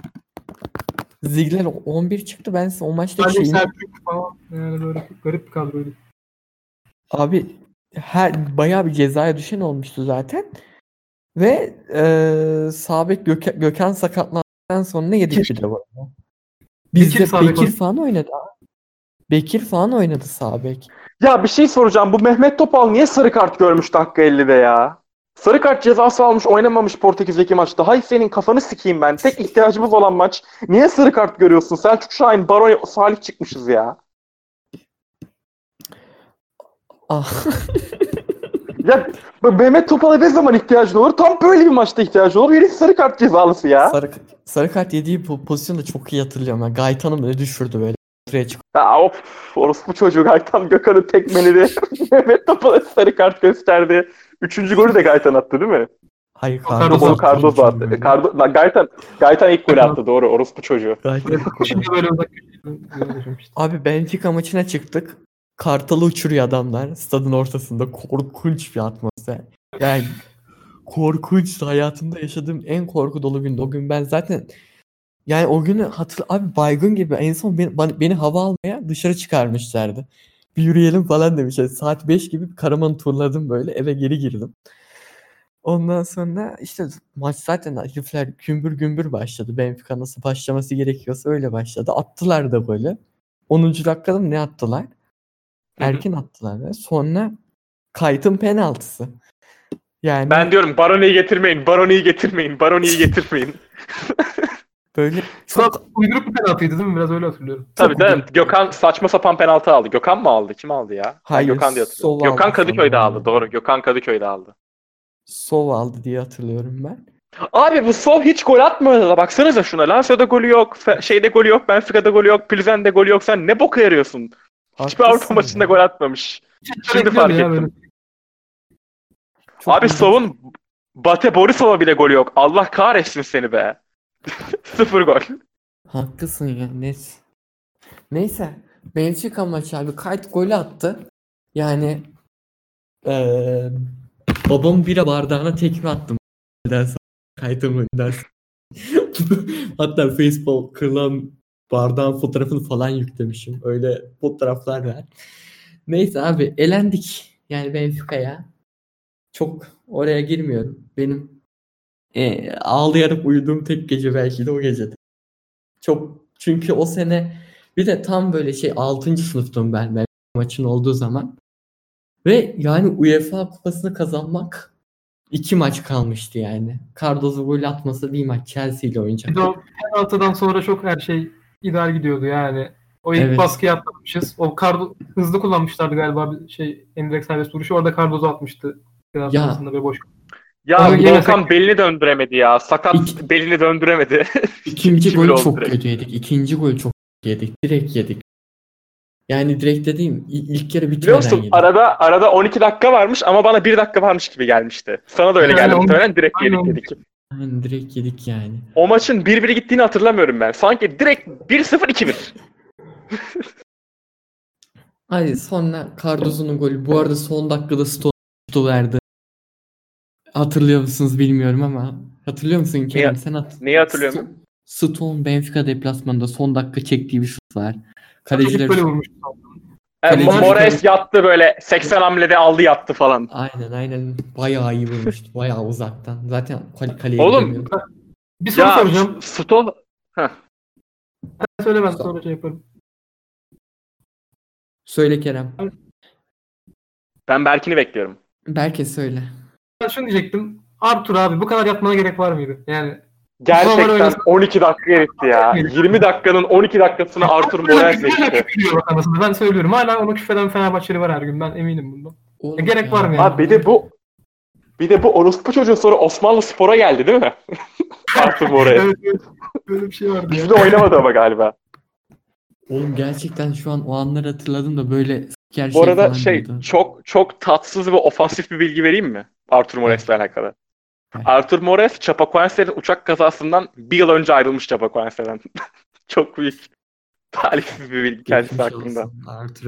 Ziegler 11 çıktı. Ben size o maçta Sadece şeyini Selçuk falan. Yani böyle garip bir kadroydu. abi her bayağı bir cezaya düşen olmuştu zaten. Ve eee Sabek Göke- Gökhan sakatlandıktan sonra yedik bir de bu arada. Bizde Bekir Bekir oynadı. falan oynadı abi. Bekir falan oynadı Sabek. Ya bir şey soracağım. Bu Mehmet Topal niye sarı kart görmüş dakika 50'de ya? Sarı kart cezası almış oynamamış Portekiz'deki maçta. Hay senin kafanı sikeyim ben. Tek ihtiyacımız olan maç. Niye sarı kart görüyorsun? Selçuk Şahin, Baron Salih çıkmışız ya. Ah. Ya Mehmet Topal'a ne zaman ihtiyacın olur? Tam böyle bir maçta ihtiyacı olur. Herif sarı kart cezalısı ya. sarı, sarı kart yediği po- pozisyonu da çok iyi hatırlıyorum. Yani Gaytan'ı böyle düşürdü böyle. Oraya çık. Ya of orospu çocuğu Gaytan Gökhan'ın tekmeledi. Mehmet Topal'a sarı kart gösterdi. Üçüncü golü de Gaytan attı değil mi? Hayır Cardozo attı. Cardozo attı. Cardo, Lan Gaytan, Gaytan ilk golü attı doğru orospu çocuğu. Gaytan- Şimdi böyle uzak Abi Benfica maçına çıktık. Kartalı uçuruyor adamlar. Stadın ortasında korkunç bir atmosfer. Yani korkunç hayatımda yaşadığım en korku dolu gündü. O gün ben zaten yani o günü hatır abi baygın gibi en son beni, bana- beni hava almaya dışarı çıkarmışlardı. Bir yürüyelim falan demişler. Saat 5 gibi Karaman'ı turladım böyle eve geri girdim. Ondan sonra işte maç zaten herifler gümbür gümbür başladı. Benfica nasıl başlaması gerekiyorsa öyle başladı. Attılar da golü. 10. dakikada mı ne attılar? Erken attılar ve sonra Kayt'ın penaltısı. Yani Ben diyorum Baroni'yi getirmeyin, Baroni'yi getirmeyin, Baroni'yi getirmeyin. böyle Çok çok uyduruk bir penaltıydı değil mi? Biraz öyle hatırlıyorum. Tabii uyduruk. Gökhan saçma sapan penaltı aldı. Gökhan mı aldı? Kim aldı ya? Ben Hayır, Gökhan diye Sol hatırlıyorum. Gökhan aldı Kadıköy'de sanırım. aldı. Doğru. Gökhan Kadıköy'de aldı. Sov aldı diye hatırlıyorum ben. Abi bu Sol hiç gol atmıyor da baksanıza şuna. Lazio'da golü yok, şeyde golü yok, Benfica'da golü yok, Pilsen'de golü yok. Sen ne boka yarıyorsun? Hiçbir Avrupa Haklısın maçında ya. gol atmamış. Şimdi Bekliyorum fark ya ettim. Çok Abi. Sov'un Bate Borisov'a bile golü yok. Allah kahretsin seni be. Sıfır gol. Haklısın ya net. Neyse. Benfica maçı abi Kayt golü attı. Yani eee babam bira bardağına tekme attım. Önünden. Hatta Facebook kırılan bardağın fotoğrafını falan yüklemişim. Öyle fotoğraflar var. Neyse abi elendik. Yani Benfica'ya. Çok oraya girmiyorum. Benim e, ağlayarak uyuduğum tek gece belki de o gecede. Çok çünkü o sene bir de tam böyle şey 6. sınıftım ben, ben maçın olduğu zaman. Ve yani UEFA kupasını kazanmak iki maç kalmıştı yani. Cardozo gol atmasa bir maç Chelsea ile oynayacak. Bir de o penaltıdan sonra çok her şey ideal gidiyordu yani. O ilk Evet. baskıyı atlatmışız. O Cardo hızlı kullanmışlardı galiba bir şey endirek serbest vuruşu. Orada Cardozo atmıştı. Biraz Ya. böyle boş. Ya Onu yine Volkan belini döndüremedi ya. Sakat İki- belini döndüremedi. İkinci İki bir golü oldu çok direkt. kötü yedik. İkinci golü çok kötü yedik. Direkt yedik. Yani direkt dediğim i- ilk yarı Biliyor bitmeden musun? yedik. Arada arada 12 dakika varmış ama bana 1 dakika varmış gibi gelmişti. Sana da öyle Yani geldi on- muhtemelen. Direkt Aynen yedik dedik. Aynen direkt yedik yani. O maçın 1-1 gittiğini hatırlamıyorum ben. Sanki direkt 1-0 2-1. Hadi sonra Cardozo'nun golü. Bu arada son dakikada Stone'u verdi. Hatırlıyor musunuz bilmiyorum ama. Hatırlıyor musun Kerem? Sen hat Neyi hatırlıyor musun? Stone Benfica deplasmanında son dakika çektiği bir şut var. Kaleciler böyle vurmuş. E, Kaleci- Moraes yattı böyle 80 hamlede aldı yattı falan. Aynen aynen bayağı iyi vurmuştu. Bayağı uzaktan. Zaten kale, kaleye Oğlum. Bir soru Ya soracağım. Sto Sen söyle ben sonra şey yaparım. Söyle Kerem. ben Berkin'i bekliyorum. Belki söyle. Ben şunu diyecektim. Arthur abi bu kadar yapmana gerek var mıydı? Yani Gerçekten oynasın. 12 dakika eritti ya. 20 dakikanın 12 dakikasını Artur Moraes Hala geçti. Ben söylüyorum. Hala onu küfreden Fenerbahçeli var her gün. Ben eminim bundan. Oğlum E, gerek ya. var mı yani? Abi bir de bu bir de bu orospu çocuğu sonra Osmanlı Spor'a geldi değil mi? Artur Moraes. evet, evet. Böyle bir şey vardı. Bizde oynamadı ama galiba. Oğlum gerçekten şu an o anları hatırladım da böyle spiker Bu arada falan şey diyordu. çok çok tatsız ve ofansif bir bilgi vereyim mi? Artur Moraes'le alakalı. Evet. Artur Moraes Chapecoense'nin uçak kazasından bir yıl önce ayrılmış Chapecoense'den. çok büyük talihsiz bir bilgi kendisi Geçmiş hakkında. Arthur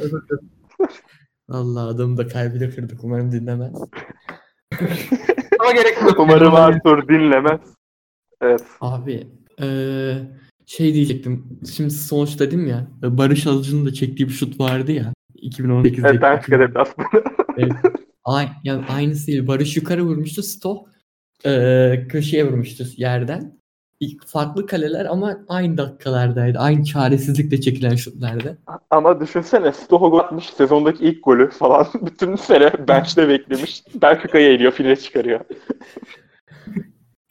evet. Allah adamı da kalbini kırdık. Umarım dinlemez. Ama gerek yok. Umarım Artur dinlemez. Evet. Abi eee, şey diyecektim. Şimdi sonuç dedim ya. Barış Alıcı'nın da çektiği bir şut vardı ya. 2018'de. Evet Benfica deplasmanı. Ay, yani aynısı değil. Barış yukarı vurmuştu. Sto eee, köşeye vurmuştu yerden. İlk farklı kaleler ama aynı dakikalardaydı. Aynı çaresizlikle çekilen şutlardı. Ama düşünsene Stoho gol atmış sezondaki ilk golü falan. Bütün sene bench'te beklemiş. Benfica'yı eğiliyor, file çıkarıyor.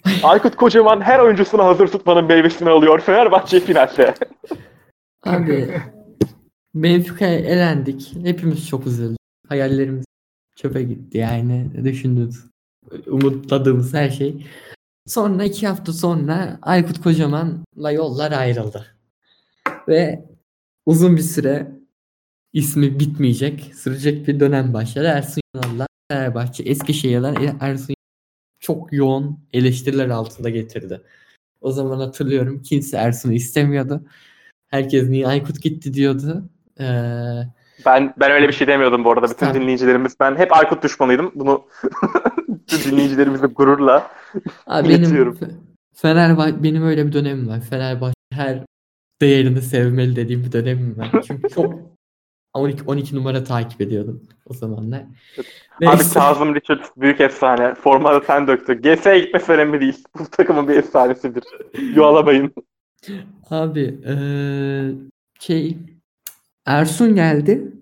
Aykut Kocaman her oyuncusunu hazır tutmanın meyvesini alıyor. Fenerbahçe finalde. Abi Benfica'ya elendik. Hepimiz çok üzüldük. Hayallerimiz çöpe gitti yani. Düşündüğümüz, umutladığımız her şey. Sonra iki hafta sonra Aykut Kocaman'la yollar ayrıldı. Ve uzun bir süre ismi bitmeyecek, sürecek bir dönem başladı. Ersun Yanal'la Fenerbahçe Eskişehir'den Ersun çok yoğun eleştiriler altında getirdi. O zaman hatırlıyorum kimse Ersun'u istemiyordu. Herkes niye Aykut gitti diyordu. Ee, Ben ben öyle bir şey demiyordum bu arada. Bütün Sen- dinleyicilerimiz. Ben hep Aykut düşmanıydım. Bunu dinleyicilerimizle gururla. abi benim Fenerbahçe benim öyle bir dönemim var. Fenerbahçe her değerini sevmeli dediğim bir dönemim var. Çünkü çok 12 12 numara takip ediyordum o zamanlar. Abi Neyse. Kazım Richards büyük efsane. Formayı sen döktü. GS'ye gitmesi önemli değil. Bu takımın bir efsanesidir. Yuhalamayın. Abi eee, şey Ersun geldi.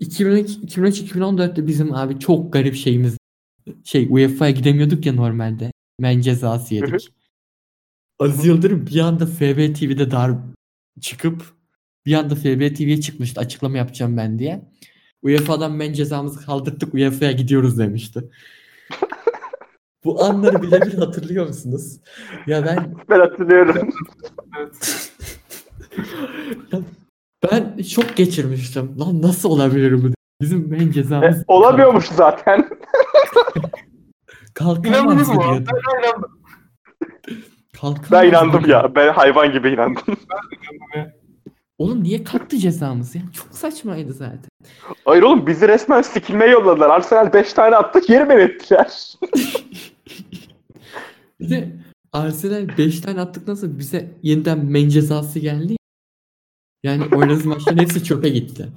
2013-2014'te bizim abi çok garip şeyimiz şey UEFA'ya gidemiyorduk ya normalde. Men cezası yedik. Aziz Yıldırım bir anda FB TV'de dar çıkıp bir anda FB TV'ye çıkmıştı açıklama yapacağım ben diye. UEFA'dan men cezamızı kaldırdık UEFA'ya gidiyoruz demişti. Bu anları bile bir hatırlıyor musunuz? Ya ben Ben hatırlıyorum. Ben şok geçirmiştim. Lan nasıl olabilir bu? Bizim men E, cezamız olamıyormuş zaten. kalkamaz mı? Ben, ben inandım. Kalkamaz Ben inandım ya. Ben hayvan gibi inandım. Oğlum niye kalktı cezamız ya? Çok saçmaydı zaten. Hayır oğlum bizi resmen sikilmeye yolladılar. Arsenal 5 tane attı geri men ettiler. Bir de Arsenal 5 tane attıktan sonra bize yeniden men cezası geldi. Yani oynadığımız maçların hepsi çöpe gitti.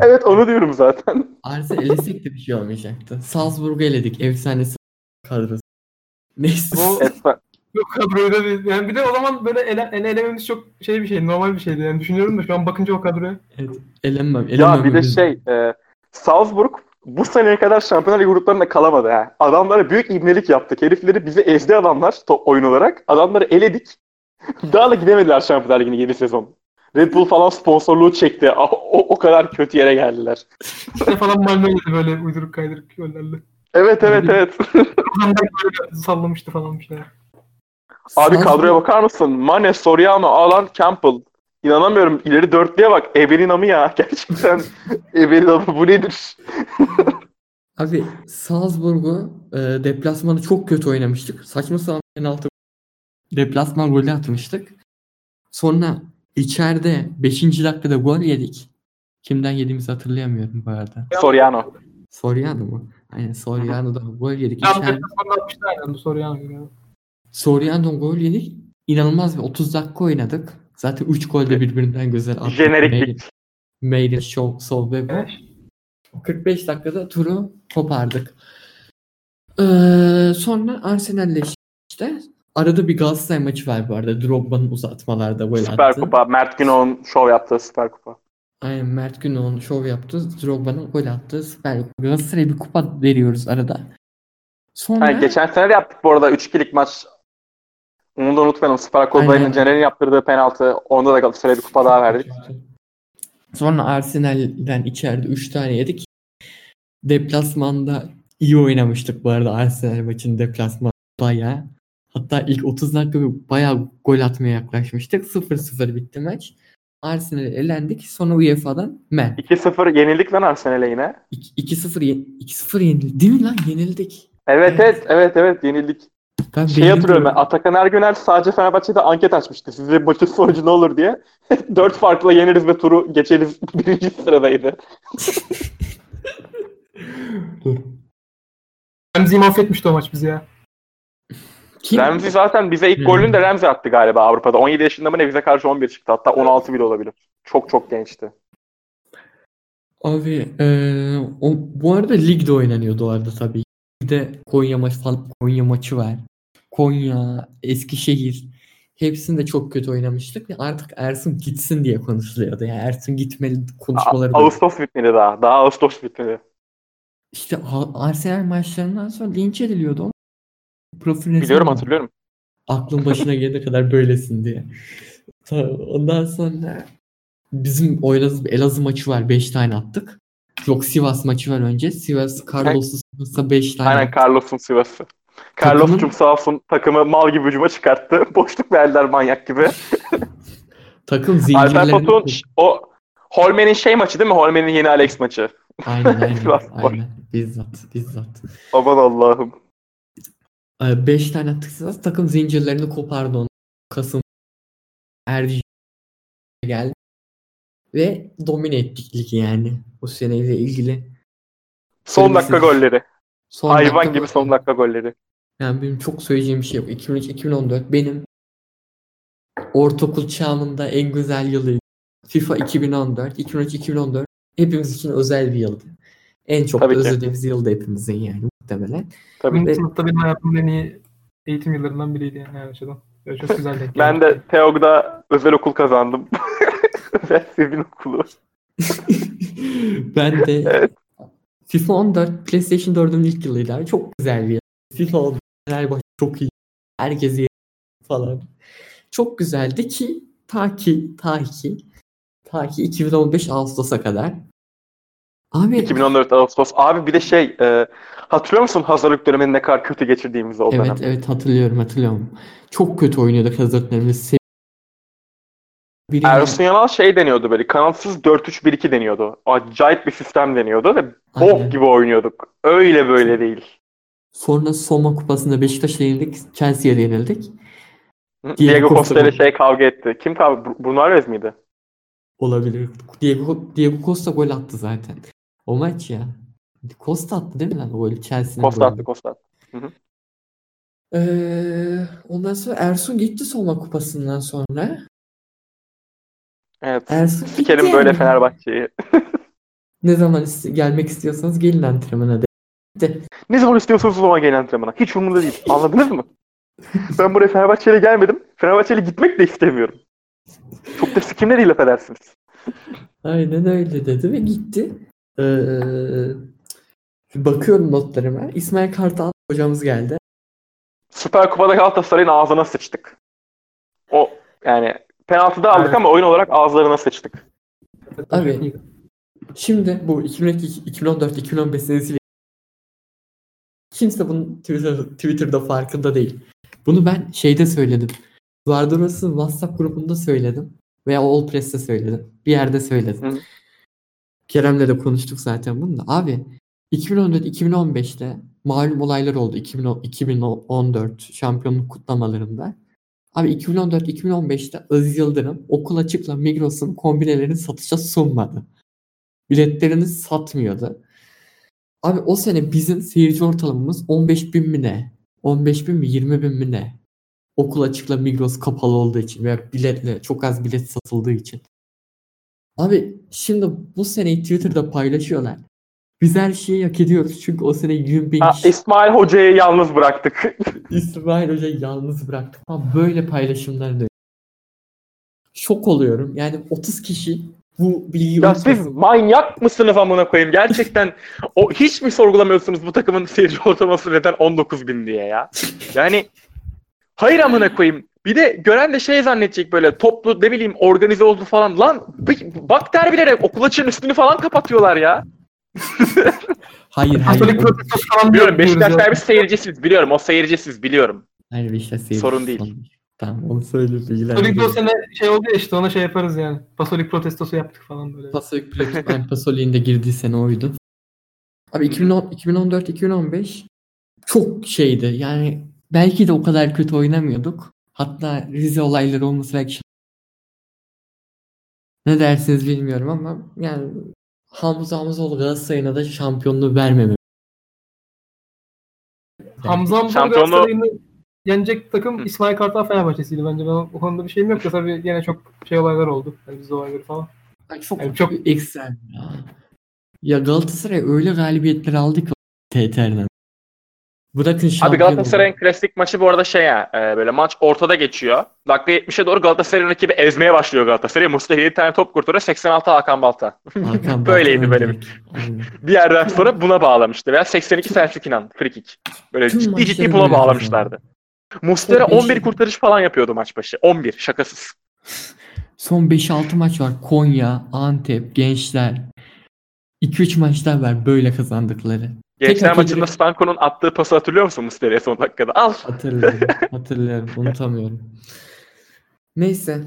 Evet onu diyorum zaten. Arsenal elesek de bir şey olmayacaktı. Salzburg'u eledik. Efsanesi kadrosu. Neyse. Bu yok kadroyu da değil. Yani bir de o zaman böyle ele, ele elememiz çok şey bir şey, normal bir şeydi. Yani düşünüyorum da şu an bakınca o kadroya. Evet, elenmem. Ya elenmem bir de şey e, Salzburg bu seneye kadar Şampiyonlar Ligi gruplarında kalamadı ha. Adamlara büyük ibnelik yaptık. Herifleri bizi ezdi adamlar to- oyun olarak. Adamları eledik. Daha da gidemediler Şampiyonlar Ligi'ne yeni sezon. Red Bull falan sponsorluğu çekti. O, o, o kadar kötü yere geldiler. İşte falan Malmö yedi böyle uyduruk kaydırık yollarla. Evet evet evet. Da böyle sallamıştı falan bir şeyler. Abi kadroya bakar mısın? Mane, Soriano, Alan, Campbell. İnanamıyorum. İleri dörtlüye bak. Ebelinam'ı ya. Gerçekten Ebelinam'ı bu nedir? Abi Salzburg'u e, deplasmanı çok kötü oynamıştık. Saçma sapan penaltı deplasman golü atmıştık. Sonra içeride 5. dakikada gol yedik. Kimden yediğimizi hatırlayamıyorum bu arada. Soriano. Soriano mu? Aynen Soriano'dan gol yedik. Tam İçeride deplasmanda atmıştı aynen bu soruyu Soriano'dan gol yedik. İnanılmaz bir 30 dakika oynadık. Zaten 3 gol de birbirinden güzel attık. Jeneriklik. Maiden, Show, Sol ve Evet. 45 dakikada turu kopardık. Ee, sonra Arsenal'le işte arada bir Galatasaray maçı var bu arada. Drogba'nın uzatmalarda gol Süper attı. Kupa. Mert Günok'un şov yaptığı Süper Kupa. Aynen Mert Günok'un şov yaptı. Drogba'nın gol attı. Süper Kupa. Galatasaray'a bir kupa veriyoruz arada. Sonra Yani geçen sene de yaptık bu arada 3-2'lik maç. Onu da unutmayalım. Aynen. Caner'in yaptırdığı penaltı. Onda da Galatasaray'a bir kupa daha verdik. Sonra Arsenal'den içeride 3 tane yedik. Deplasmanda iyi oynamıştık bu arada Arsenal maçın deplasmanı bayağı. Hatta ilk 30 dakika bayağı gol atmaya yaklaşmıştık. 0-0 bitti maç. Arsenal'e elendik. Sonra UEFA'dan men. 2-0 yenildik lan Arsenal'e yine. 2-0 ye- 2-0 yenildik. Değil mi lan? Yenildik. Evet Evet. evet evet evet yenildik. Ben Şey hatırlıyorum ben Atakan Ergüner sadece Fenerbahçe'de anket açmıştı. Size maçın sonucu ne olur diye. Dört farkla yeniriz ve turu geçeriz. Birinci sıradaydı. Dur. Remzi'yi mahvetmişti o maç bizi ya. Kim? Ramsey zaten bize ilk Hı. golünü de Ramsey attı galiba Avrupa'da. 17 yaşında mı ne bize karşı 11 çıktı. Hatta 16 bile olabilir. Çok çok gençti. Abi eee, o, bu arada ligde oynanıyordu o arada tabii. Ligde Konya maçı falan Konya maçı var. Konya, Eskişehir hepsinde çok kötü oynamıştık ve artık Ersun gitsin diye konuşuluyordu. Yani Ersun gitmeli konuşmaları da. Ağustos bitmedi daha. Daha Ağustos bitmedi. İşte A- Arsenal maçlarından sonra linç ediliyordu ama profil Biliyorum hatırlıyorum. Aklın başına gelene kadar böylesin diye. Ondan sonra bizim oynadığımız bir Elazığ maçı var. 5 tane attık. Yok Sivas maçı var önce. Sivas Carlos'u Sivas'a 5 tane Aynen. Carlos'un Sivas'ı. Carlos'cum sağ olsun takımı mal gibi hücuma çıkarttı. Boşluk verdiler manyak gibi. Takım Alper zincirlerini Potuk'un o Holmen'in şey maçı değil mi? Holmen'in yeni Alex maçı. Aynen aynen. Aynen. Bizzat. Bizzat. Aman Allah'ım. 5 tane attık Sivas. Takım zincirlerini kopardı onu. Kasım Erci geldi. Ve domine ettik ligi yani. Bu seneyle ilgili. Son dakika golleri. Son Hayvan dakika gibi son dakika golleri. Yani benim çok söyleyeceğim bir şey yok. 2003-2014 benim ortaokul çağımında en güzel yılıydı. FIFA 2014, 2013-2014 hepimiz için özel bir yıldı. En çok Tabii da özlediğimiz yılda hepimizin yani muhtemelen. Tabii. Benim Ve- sınıfta benim hayatımın en iyi eğitim yıllarından biriydi yani her açıdan. Çok güzel denk Ben de Teog'da özel okul kazandım. özel sivil okulu. ben de Evet. FIFA 14 PlayStation 4'ün ilk yılıydı. Çok güzel bir yıl. FIFA 14 Fenerbahçe çok iyi. Herkes iyi falan. Çok güzeldi ki ta ki ta ki ta ki 2015 Ağustos'a kadar. Abi 2014 Ağustos. Abi bir de şey e, hatırlıyor musun hazırlık dönemini ne kadar kötü geçirdiğimizi o evet dönem? evet hatırlıyorum hatırlıyorum. Çok kötü oynuyorduk hazırlıklarımız. Se- Biri Ersun Yanal şey deniyordu böyle kanatsız 4-3-1-2 deniyordu. Acayip bir sistem deniyordu ve bok gibi oynuyorduk. Öyle böyle değil. Sonra Soma Kupası'nda Beşiktaş'a yenildik. Chelsea'ye yenildik. Hı? Diego Diego Costa ile şey kavga etti. Kim kavga? Br- Bruno Alves miydi? Olabilir. Diego, Diego Costa gol attı zaten. O maç ya. Costa attı değil mi lan o golü? Chelsea'nin Costa golü. attı Costa attı. Ee, ondan sonra Ersun gitti Soma Kupası'ndan sonra. Evet. Ersun gitti Sikerim böyle. Fenerbahçe'yi. Ne zaman iste- gelmek istiyorsanız gelin antrenmana de. Ne zaman istiyorsanız o zaman gelin antrenmana. Hiç umurumda değil. Anladınız mı? Ben buraya Fenerbahçe'yle gelmedim. Fenerbahçe'yle gitmek de istemiyorum. Çok da sikimle değil affedersiniz. Aynen öyle dedi ve gitti. Ee, bakıyorum notlarıma. İsmail Kartal hocamız geldi. Süper Kupa'da Galatasaray'ın ağzına sıçtık. O yani penaltıda aldık Evet. ama oyun olarak ağızlarına sıçtık. Abi. Şimdi bu 2012-2014-2015 senesiyle kimse bunun Twitter, Twitter'da farkında değil. Bunu ben şeyde söyledim. Varduras'ın WhatsApp grubunda söyledim. Veya All Press'te söyledim. Bir yerde söyledim. Hı. Kerem'le de konuştuk zaten bunu da. Abi 2014-2015'te malum olaylar oldu. 2010 2014 şampiyonluk kutlamalarında. Abi 2014-2015'te Aziz Yıldırım okul açıkla Migros'un kombinelerini satışa sunmadı. Biletlerini satmıyordu. Abi o sene bizim seyirci ortalamamız 15 bin mi ne? 15 bin mi 20 bin mi ne? Okul açıkla Migros kapalı olduğu için veya biletle çok az bilet satıldığı için. Abi şimdi bu seneyi Twitter'da paylaşıyorlar. Biz her şeyi hak ediyoruz çünkü o sene 20 bin Ha, İsmail Hoca'yı yalnız bıraktık. İsmail Hoca'yı yalnız bıraktık. Ama böyle paylaşımlar da Şok oluyorum. Yani 30 kişi bu bilgiyi ya siz unutmasın. manyak mısınız amına koyayım? Gerçekten o hiç mi sorgulamıyorsunuz bu takımın seyirci ortalaması neden 19 bin diye ya? Yani hayır amına koyayım. Bir de gören de şey zannedecek böyle toplu ne bileyim organize oldu falan. Lan b- bak derbilere okul açığın üstünü falan kapatıyorlar ya. Hayır hayır. Katolik o- protestosu falan Biliyorum diyoruz Beşiktaş ya. derbisi seyircisiz biliyorum. O seyircisiz biliyorum. Hayır Beşiktaş seyircisi Sorun değil. Tamam onu söyle Katolik o bilgilendireyim. sene şey oldu ya işte ona şey yaparız yani. Pasolik protestosu yaptık falan böyle. Pasolik Platin ben Pasoli'nin de girdiği sene oydu. Abi 2010 2014-2015 çok şeydi. Yani belki de o kadar kötü oynamıyorduk. Hatta Rize olayları olması belki ne dersiniz bilmiyorum ama yani Hamza Hamzoğlu Galatasaray'ına da şampiyonluğu vermemem. Hamza Hamza Şampiyonluğu- Galatasaray'ını yenecek takım. İsmail Kartal Fenerbahçe'siydi bence. Ben o konuda bir şeyim yok da tabii yine çok şey olaylar oldu. Yani bizde olayları falan. Ay çok Yani çok çok- ekstrem ya. Ya Galatasaray öyle galibiyetler aldı ki TTR'den. Bırakın Abi şampiyon Galatasaray'ın olmayı. klasik maçı bu arada şey ya e, böyle maç ortada geçiyor. Dakika 70'e doğru Galatasaray'ın rakibi ezmeye başlıyor Galatasaray. Mustafa 7 tane top kurtarıyor. 86 Hakan Balta. Hakan Böyleydi öncelik. Aynen. Bir yerden sonra buna bağlamıştı. Veya 82 Selçuk İnan. Free kick. Böyle Tüm ciddi ciddi buna böyle bağlamışlardı. Mustera Çok değişik. 11 kurtarış falan yapıyordu maç başı. 11 şakasız. Son 5-6 maç var. Konya, Antep, Gençler. 2-3 maçlar var böyle kazandıkları. Gençler hak maçında Stanko'nun attığı pası hatırlıyor musun Mustera'ya son dakikada? Al. Hatırlıyorum. hatırlıyorum. Unutamıyorum. Neyse.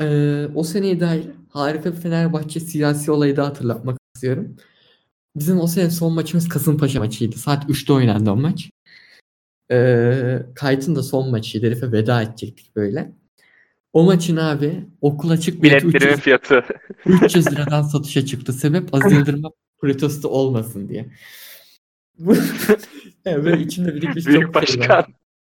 Eee, o seneye dair harika bir Fenerbahçe siyasi olayı da hatırlatmak istiyorum. Bizim o sene son maçımız Kasımpaşa maçıydı. Saat 3'te oynandı o maç. Eee Kayt'ın da son maçıydı. Herife veda edecektik böyle. O maçın abi okul açık bileti Biletlerin 300, fiyatı. 300 liradan satışa çıktı. Sebep Aziz Yıldırım'a protesto olmasın diye. Yani böyle içimde birikmiş Büyük çok şey var. başkan.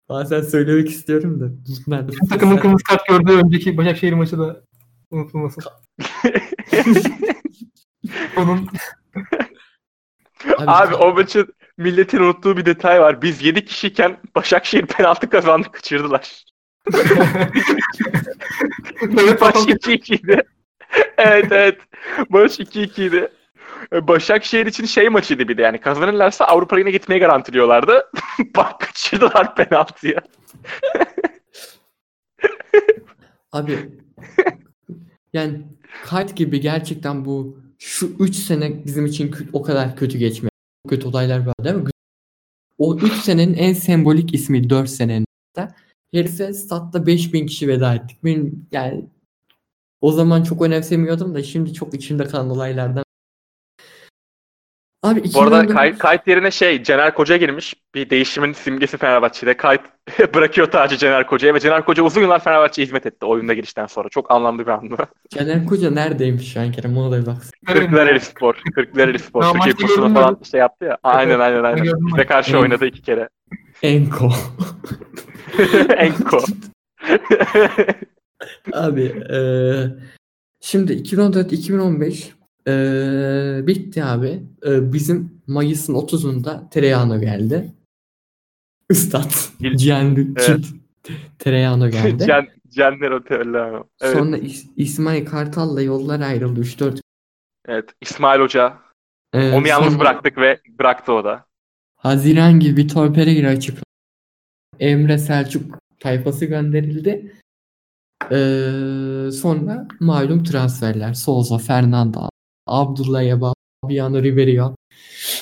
Bazen söylemek istiyorum da. Ben de takımın kırmızı kart gördüğü önceki Başakşehir maçı da unutulmasın. Onun Abi o maçın milletin unuttuğu bir detay var. Biz 7 kişiyken Başakşehir penaltı kazandı kaçırdılar. Patel 2-2'ydi. evet evet. Maç 2-2'ydi. Başakşehir için şey maçıydı bir de yani kazanırlarsa Avrupa Ligi'ne gitmeye garantiliyorlardı. Bak kaçırdılar penaltıyı. Abi yani kayıt gibi gerçekten bu şu 3 sene bizim için o kadar kötü geçme. Kötü olaylar var değil mi? O 3 senenin en sembolik ismi 4 senenin de. Herife statta 5000 kişi veda ettik. Benim yani o zaman çok önemsemiyordum da şimdi çok içimde kalan olaylardan. Abi Bu arada 2014 kayıt, kayıt yerine şey Cener Koca girmiş. Bir değişimin simgesi Fenerbahçe'de. Kayıt bırakıyor tacı Cener Koca'ya ve Cener Koca uzun yıllar Fenerbahçe'ye hizmet etti oyunda girişten sonra. Çok anlamlı bir andı. Caner Koca neredeymiş şu an Kerem ona da bir baksın. Kırklareli Spor. Kırklareli Spor. Türkiye Kupası'nda falan ben. şey yaptı ya. Aynen aynen aynen. Bize karşı Evet. oynadı iki kere. Enko. Enko. Abi eee, şimdi 2014-2015 eee, bitti abi. Eee, bizim Mayıs'ın 30'unda Tereyağına geldi. İl- Cihan Evet. Tereyağına geldi. Cenner Otel'le. Evet. Sonra İs- İsmail Kartal'la yollar ayrıldı 3-4 evet. İsmail Hoca. Ee, Onu yalnız sonra bıraktık ve bıraktı o da. Haziran gibi Vitor Pereira açık. Emre Selçuk tayfası gönderildi. Ee, sonra malum transferler. Souza, Fernando, Abdullah Yaba, Fabiano Ribeiro.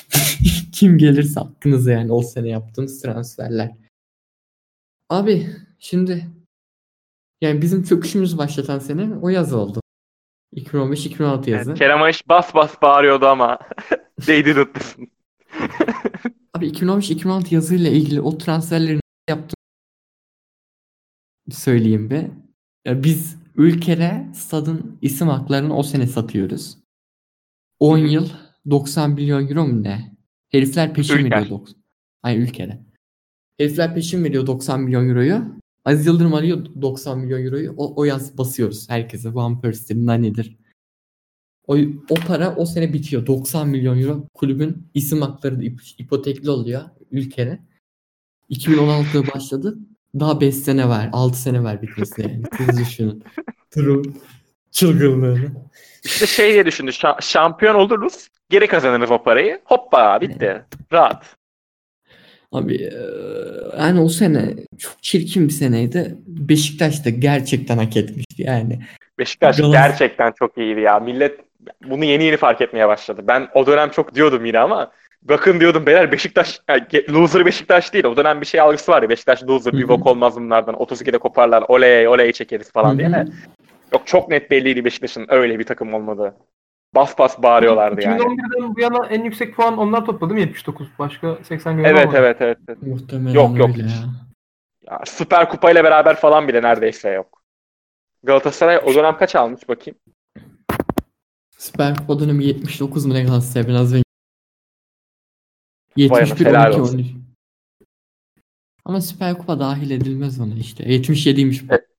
Kim gelirse hakkınıza yani o sene yaptığımız transferler. Abi şimdi yani bizim çöküşümüzü başlatan sene o yaz oldu. 2015-2016 yazı. Yani Kerem Ayış bas bas bağırıyordu ama they didn't listen. Abi 2015-2016 yazıyla ilgili o transferleri yaptım söyleyeyim be. Ya biz ülkede stadın isim haklarını o sene satıyoruz. 10 Hı hı. yıl 90 milyon euro mu ne? Herifler peşin Ülker. veriyor 90. Ay ülkede. Herifler peşin veriyor 90 milyon euroyu. Aziz Yıldırım alıyor 90 milyon euroyu. O, o yaz basıyoruz herkese. Van Persie'dir, Nani'dir. O, o para o sene bitiyor. 90 milyon euro kulübün isim hakları da ip- ipotekli oluyor ülkede. 2016'da başladı. Daha 5 sene var. 6 sene var bitmesine yani. Siz düşünün. Durum çılgınlığını. İşte şey diye düşündü. şa- şampiyon oluruz. Geri kazanırız o parayı. Hoppa bitti. Rahat. Abi eee, yani o sene çok çirkin bir seneydi. Beşiktaş da gerçekten hak etmişti yani. Beşiktaş Galatasaray- gerçekten çok iyiydi ya. Millet bunu yeni yeni fark etmeye başladı. Ben o dönem çok diyordum yine ama bakın diyordum beyler Beşiktaş yani ge- loser Beşiktaş değil. O dönem bir şey algısı var ya Beşiktaş loser Hı bir hı. bok olmaz bunlardan. 32'de koparlar oley oley çekeriz falan diye Hı hı. Yok çok net belliydi Beşiktaş'ın öyle bir takım olmadı. Bas bas bağırıyorlardı yani. 2011'den bu yana en yüksek puan onlar topladı mı 79? Başka 80 gören Evet evet evet. evet. Muhtemelen Yok, yok. ya. Ya, Süper Kupa ile beraber falan bile neredeyse yok. Galatasaray o dönem kaç almış bakayım? Süper Kupa dönemi 79 mu ne Galatasaray biraz ana, 71 helal 12 olsun. 13. Ama Süper Kupa dahil edilmez ona işte. 77'ymiş bu. E,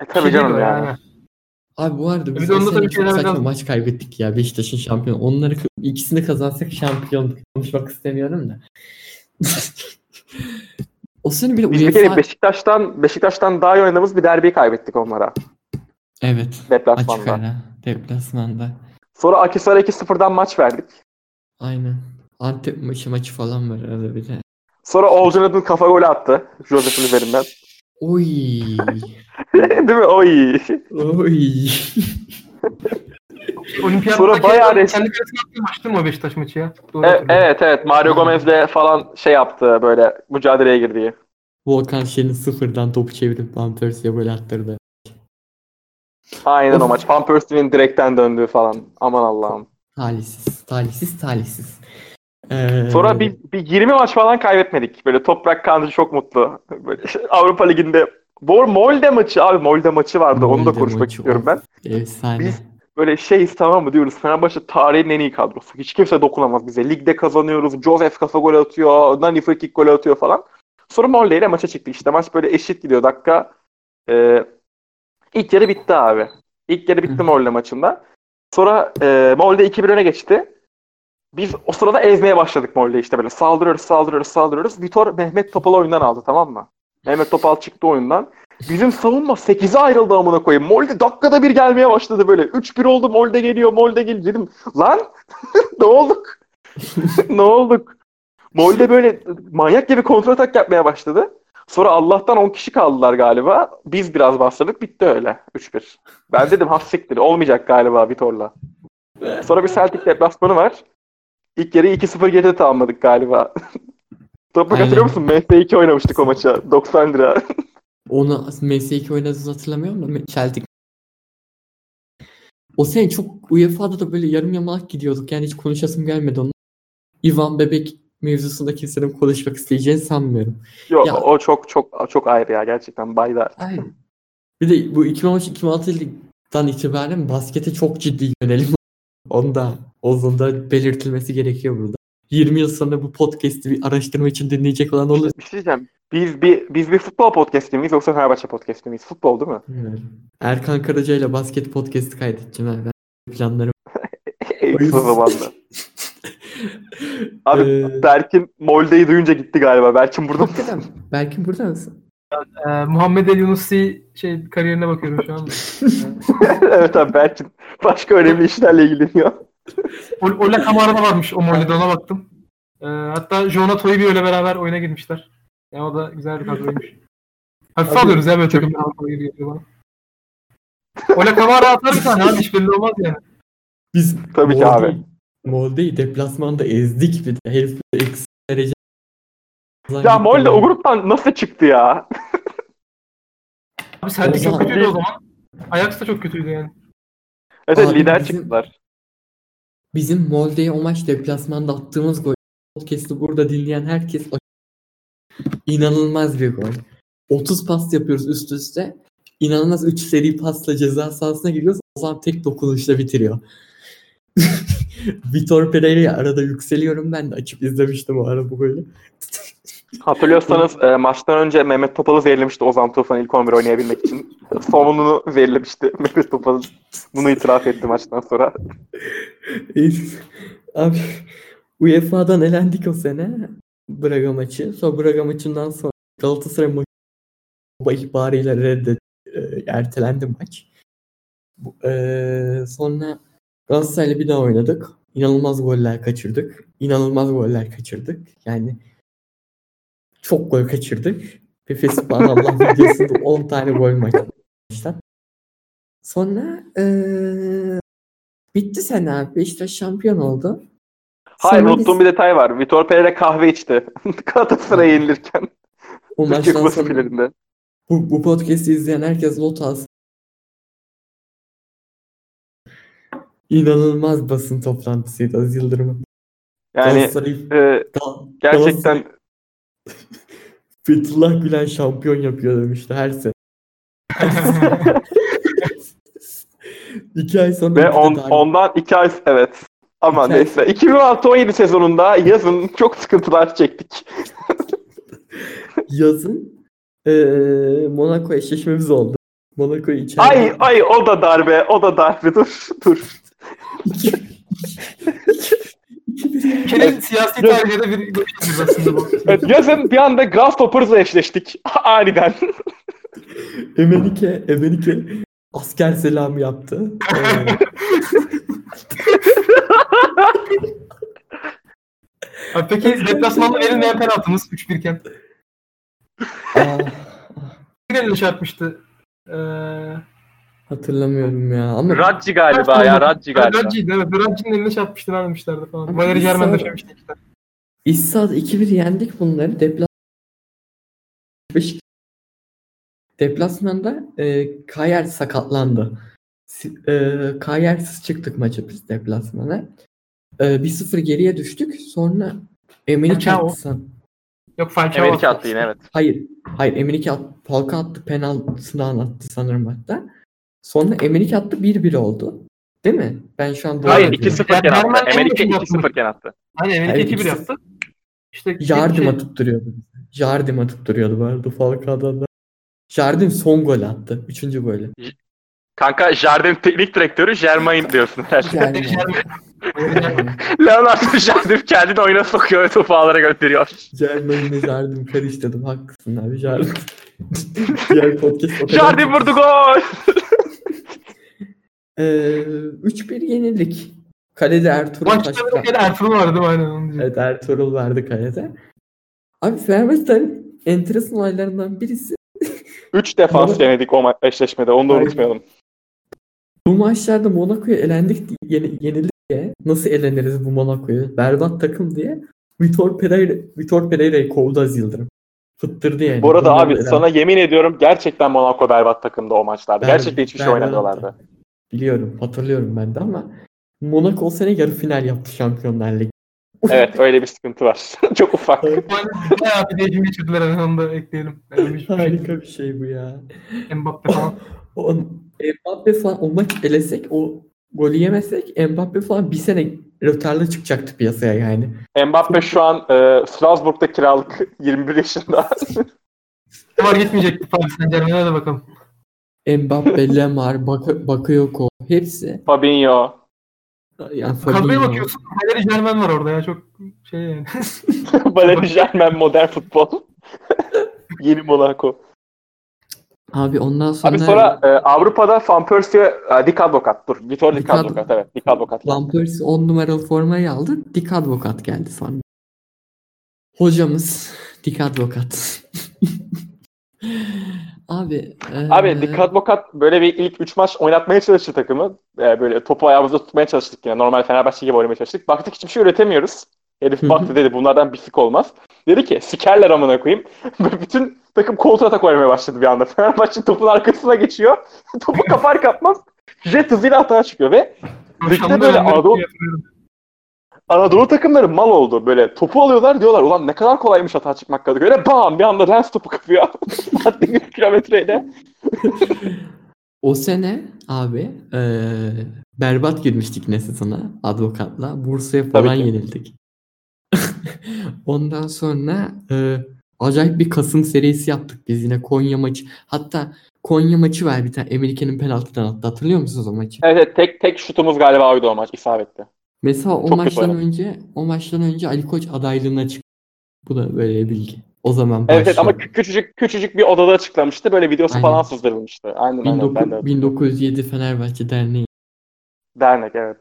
E tabii şey canım değil o ya. yani. Abi bu arada Bir biz o onda sene tabii çok şeyler saçma maç kaybettik ya Beşiktaş'ın şampiyon. Onları ikisini kazansak şampiyonluk. Konuşmak istemiyorum da. o sene bile Biz bir kere Beşiktaş'tan Beşiktaş'tan daha iyi oynadığımız bir derbiyi kaybettik onlara Evet. Açık deplasmanda. ara. Deplasmanda. Sonra Akhisar'a 2-0'dan maç verdik. Aynen. Antep maçı maçı falan var arada bir de. Sonra Olcan Adın kafa golü attı. Josef'in üzerinden. Oy. Değil mi? Oy. Oy. Olimpiyat Sonra bayağı kendi resmi- kalesine mi o Beşiktaş maçı ya? Doğru E- evet evet. Mario Gomez'le falan şey yaptı böyle mücadeleye girdiği. Volkan Şen'in sıfırdan topu çevirip Van Persie'ye böyle attırdı. Aynen o Of. maç. Van Persie'nin direkten döndüğü falan. Aman Allah'ım. Talihsiz. Talihsiz. Talihsiz. Ee, Sonra bir, bir 20 maç falan kaybetmedik. Böyle Toprak Kancı çok mutlu. Böyle Avrupa Ligi'nde Bor Molde maçı abi Molde maçı vardı. Onu da Molde konuşmak maçı, istiyorum ben. Efsane. Biz- Böyle şeyiz tamam mı diyoruz. Fenerbahçe tarihin en iyi kadrosu. Hiç kimse dokunamaz bize. Ligde kazanıyoruz. Joseph kafa gol atıyor. Nani free kick gol atıyor falan. Sonra Molde ile maça çıktı. İşte maç böyle eşit gidiyor. Dakika e, ilk yarı bitti abi. İlk yarı bitti. Molde maçında. Sonra e, Molde 2-1 öne geçti. Biz o sırada ezmeye başladık Molde işte böyle. Saldırıyoruz, saldırıyoruz, saldırıyoruz. Vitor Mehmet Topal'ı oyundan aldı tamam mı? Mehmet Topal çıktı oyundan. Bizim savunma 8'e ayrıldı amına koyayım. Molde dakikada bir gelmeye başladı böyle. 3-1 oldu Molde geliyor Molde geliyor. Dedim lan ne olduk? ne olduk? Molde böyle manyak gibi kontratak yapmaya başladı. Sonra Allah'tan 10 kişi kaldılar galiba. Biz biraz bastırdık bitti öyle 3-1. Ben dedim hassiktir olmayacak galiba Vitor'la. Sonra bir Celtic deplasmanı var. İlk yarı 2-0 geride tamamladık galiba. Toprak Aynen. hatırlıyor musun? MS2 oynamıştık o maça. 90 lira. Onu MS2 oynadığınız hatırlamıyorum da Celtic. O sene çok UEFA'da da böyle yarım yamalak gidiyorduk. Yani hiç konuşasım gelmedi onu. Ivan Bebek mevzusunda kimsenin konuşmak isteyeceğini sanmıyorum. Yok Ya- o çok çok çok ayrı ya gerçekten Baydar. Aynen. Bir de bu 2013-2016 yılından itibaren baskete çok ciddi yönelim. Onu da Ozan'da belirtilmesi gerekiyor burada. 20 yıl sonra bu podcast'i bir araştırma için dinleyecek olan olur. Bir şey diyeceğim. Biz bir, biz bir futbol podcast'i miyiz yoksa Fenerbahçe podcast'i miyiz? Futbol değil mi? Bilmiyorum. Erkan Karaca ile basket podcast'i kaydedeceğim abi. Ben planlarım. En kısa zamanda. Abi Ee, Berk'in Molde'yi duyunca gitti galiba. Berk'in burada mı? Hakikaten. Belki burada mısın? Ee, Muhammed El Yunusi şey kariyerine bakıyorum şu anda. evet abi Berk'in başka önemli işlerle ilgileniyor. O- Ola Kamara'da varmış o Molli'de ona baktım. Ee, hatta Jonah Toybi ile beraber oyuna girmişler. Yani o da güzel bir kadroymuş. Hafife Abi, alıyoruz ya böyle bana. Ola Kamara atar bir tane abi hiç belli olmaz yani. Biz Tabii ki abi. Molde'yi deplasmanda ezdik bir de. Herif eksi Ya Molde o gruptan nasıl çıktı ya? Abi Celtic O çok kötüydü o zaman. Ajax da çok kötüydü yani. Evet Abi lider bizim- çıktılar. Bizim Molde'ye o maç deplasmanda attığımız gol. Podcast'ı burada dinleyen herkes inanılmaz bir gol. 30 pas yapıyoruz üst üste. İnanılmaz 3 seri pasla ceza sahasına giriyoruz. O zaman tek dokunuşla bitiriyor. Vitor Pereira'ya arada yükseliyorum ben de açıp izlemiştim o ara bu golü. Hatırlıyorsanız e, maçtan önce Mehmet Topal'ı zehirlemişti Ozan Tufan ilk 11 oynayabilmek için. Sonunu zehirlemişti Mehmet Topal. Bunu itiraf etti maçtan sonra. Abi UEFA'dan elendik o sene. Braga maçı. Sonra Braga maçından sonra Galatasaray maçı ihbarıyla reddet e, ertelendi maç. E, sonra Galatasaray'la bir daha oynadık. İnanılmaz goller kaçırdık. İnanılmaz goller kaçırdık. Yani çok gol kaçırdık. Ve Fesubhanallah videosunda 10 tane gol maçta. Sonra e, bitti sene abi. Beşiktaş şampiyon oldu. Hayır Sonra unuttuğum biz- bir detay var. Vitor Pereira kahve içti. Galatasaray'a yenilirken. o maçtan sonra bu, bu podcast'i izleyen herkes not alsın. İnanılmaz basın toplantısıydı Aziz Yıldırım'ın. Yani Galatasaray, e, Gal- gerçekten Fethullah Gülen şampiyon yapıyor demişti her sene. İki ay sonra ve on, ondan iki ay evet. Ama İki neyse. 2016-17 sezonunda yazın çok sıkıntılar çektik. yazın eee Monaco eşleşmemiz oldu. Monaco'yu içeride... Ay ay o da darbe, o da darbe. Dur dur. Ülkenin siyasi tarihine de bir bakıyoruz aslında bu. Evet, yazın bir anda Grasshoppers eşleştik. Aniden. Emenike, Emenike asker selamı yaptı. Abi peki deplasmanda verilmeyen penaltımız 3-1 iken. aa, Bir eline çarpmıştı. Ee, hatırlamıyorum ya ama Radji galiba ya, Radji galiba. Radji'ydi evet. Radji'nin eline çarpmıştı vermemişlerdi falan. Valeri Germen döşemişti iki tane. İssa'da 2-1 yendik bunları. Deplas Deplasmanda e, Kayer sakatlandı. E, Kayer'siz çıktık maça biz deplasmana. E, 1-0 geriye düştük. Sonra Emenike Falcao. attı san- Yok Falcao Amerika attı. attı yine evet. Hayır. Hayır Emenike at, Falka attı penaltısından attı sanırım hatta. Sonra Emenike attı 1-1 oldu. Değil mi? Ben şu an doğru Hayır hatırlıyorum. 2-0 iken Germen attı. başında 2-0 iken attı. Hayır, Emenike 2-1 ikisi- yaptı. İşte Jardim şey- atıp duruyordu. Jardim atıp duruyordu bu arada Falcao'dan da. Jardim son gol attı. Üçüncü golü. Kanka Jardim teknik direktörü Germain diyorsun herhalde. Jardim. Germen. Leonardo Jardim kendini oyuna sokuyor ve topu ağlara gönderiyor. Jardine'le Jardim karıştırdım. Haklısın abi Jardim. Diğer podcast o kadar- Jardim vurdu gol. Ee, 3-1 yenildik. Kalede Ertuğrul Maçta bir kere Ertuğrul vardı? Aynen. Evet Ertuğrul vardı kalede. Abi Fenerbahçe'nin enteresan olaylarından birisi 3 defans Monaco- yenedik o eşleşmede. Onu da unutmayalım. bu maçlarda Monaco'ya elendik diye, yeni- yenildik diye nasıl eleniriz bu Monaco'yu berbat takım diye Vitor Pereira Vitor Pereira'yı kovdu Aziz Yıldırım. Fıttırdı yani. Bu arada Bunları abi elen- sana yemin ediyorum gerçekten Monaco berbat takımda o maçlarda. Ber- Gerçekten hiçbir şey oynamıyorlardı. Biliyorum hatırlıyorum ben de ama Monaco o sene yarı final yaptı Şampiyonlar Ligi. Evet öyle bir sıkıntı var. Çok ufak. Bayağı bir değişim geçirdiler en onu da ekleyelim. Yani hiçbir şey. Harika bir şey bu ya. Mbappe falan. O, Mbappe falan o maç elesek o golü yemesek Mbappe falan bir sene rötarlı çıkacaktı piyasaya yani. Mbappe şu an e, Strasbourg'da kiralık 21 yaşında. Var gitmeyecekti Paris Saint Germain'e de bakalım. Mbappe, Lemar, Bak Bakayoko hepsi. Fabinho. Yani Kadroya Fabinho. bakıyorsun. Valeri Germain var orada ya çok şey yani. Valeri Germain modern futbol. Yeni Monaco. Abi ondan sonra, Abi sonra e, Avrupa'da Van Persie, e, Dick Advocat. Dur. Vitor Dick Dick Ad- Advocat. Evet. Dick Advocat. geldi. Van Persie 10 numaralı formayı aldı. Dik Advokat geldi sonra. Hocamız Dik Advokat. Abi. e, Abi Dick Advocat böyle bir ilk 3 maç oynatmaya çalıştı takımı. E, böyle topu ayağımızda tutmaya çalıştık yine. Normal Fenerbahçe gibi oynamaya çalıştık. Baktık hiçbir şey üretemiyoruz. Herif baktı dedi bunlardan bir sik olmaz. Dedi ki sikerler amına koyayım. Bütün takım kontra atak oynamaya başladı bir anda. Fenerbahçe topun arkasına geçiyor. Topu kapar kapmaz jet hızıyla hata çıkıyor ve Ligde böyle Anadolu-. Anadolu takımları mal oldu. Böyle topu alıyorlar diyorlar ulan ne kadar kolaymış hata çıkmak Kadıköy'de. Bam bir anda lens topu kapıyor. Saatte 100 kilometreyle. O sene abi e, berbat girmiştik ne sezona advokatla. Bursa'ya falan yenildik. Ondan sonra e, acayip bir Kasım serisi yaptık biz yine Konya maçı. Hatta Konya maçı var bir tane Emelike'nin penaltıdan attı. Hatırlıyor musunuz o maçı? Evet, evet tek tek şutumuz galiba oydu o maç isabetli. Mesela o Çok maçtan önce o maçtan önce Ali Koç adaylığına çıktı. Bu da böyle bilgi. O zaman Evet, evet ama başlıyor. kü- küçücük küçücük bir odada açıklamıştı. Böyle videosu Aynen. falan sızdırılmıştı. Aynen aynen ben de. 19- 1907 Fenerbahçe Derneği Dernek evet.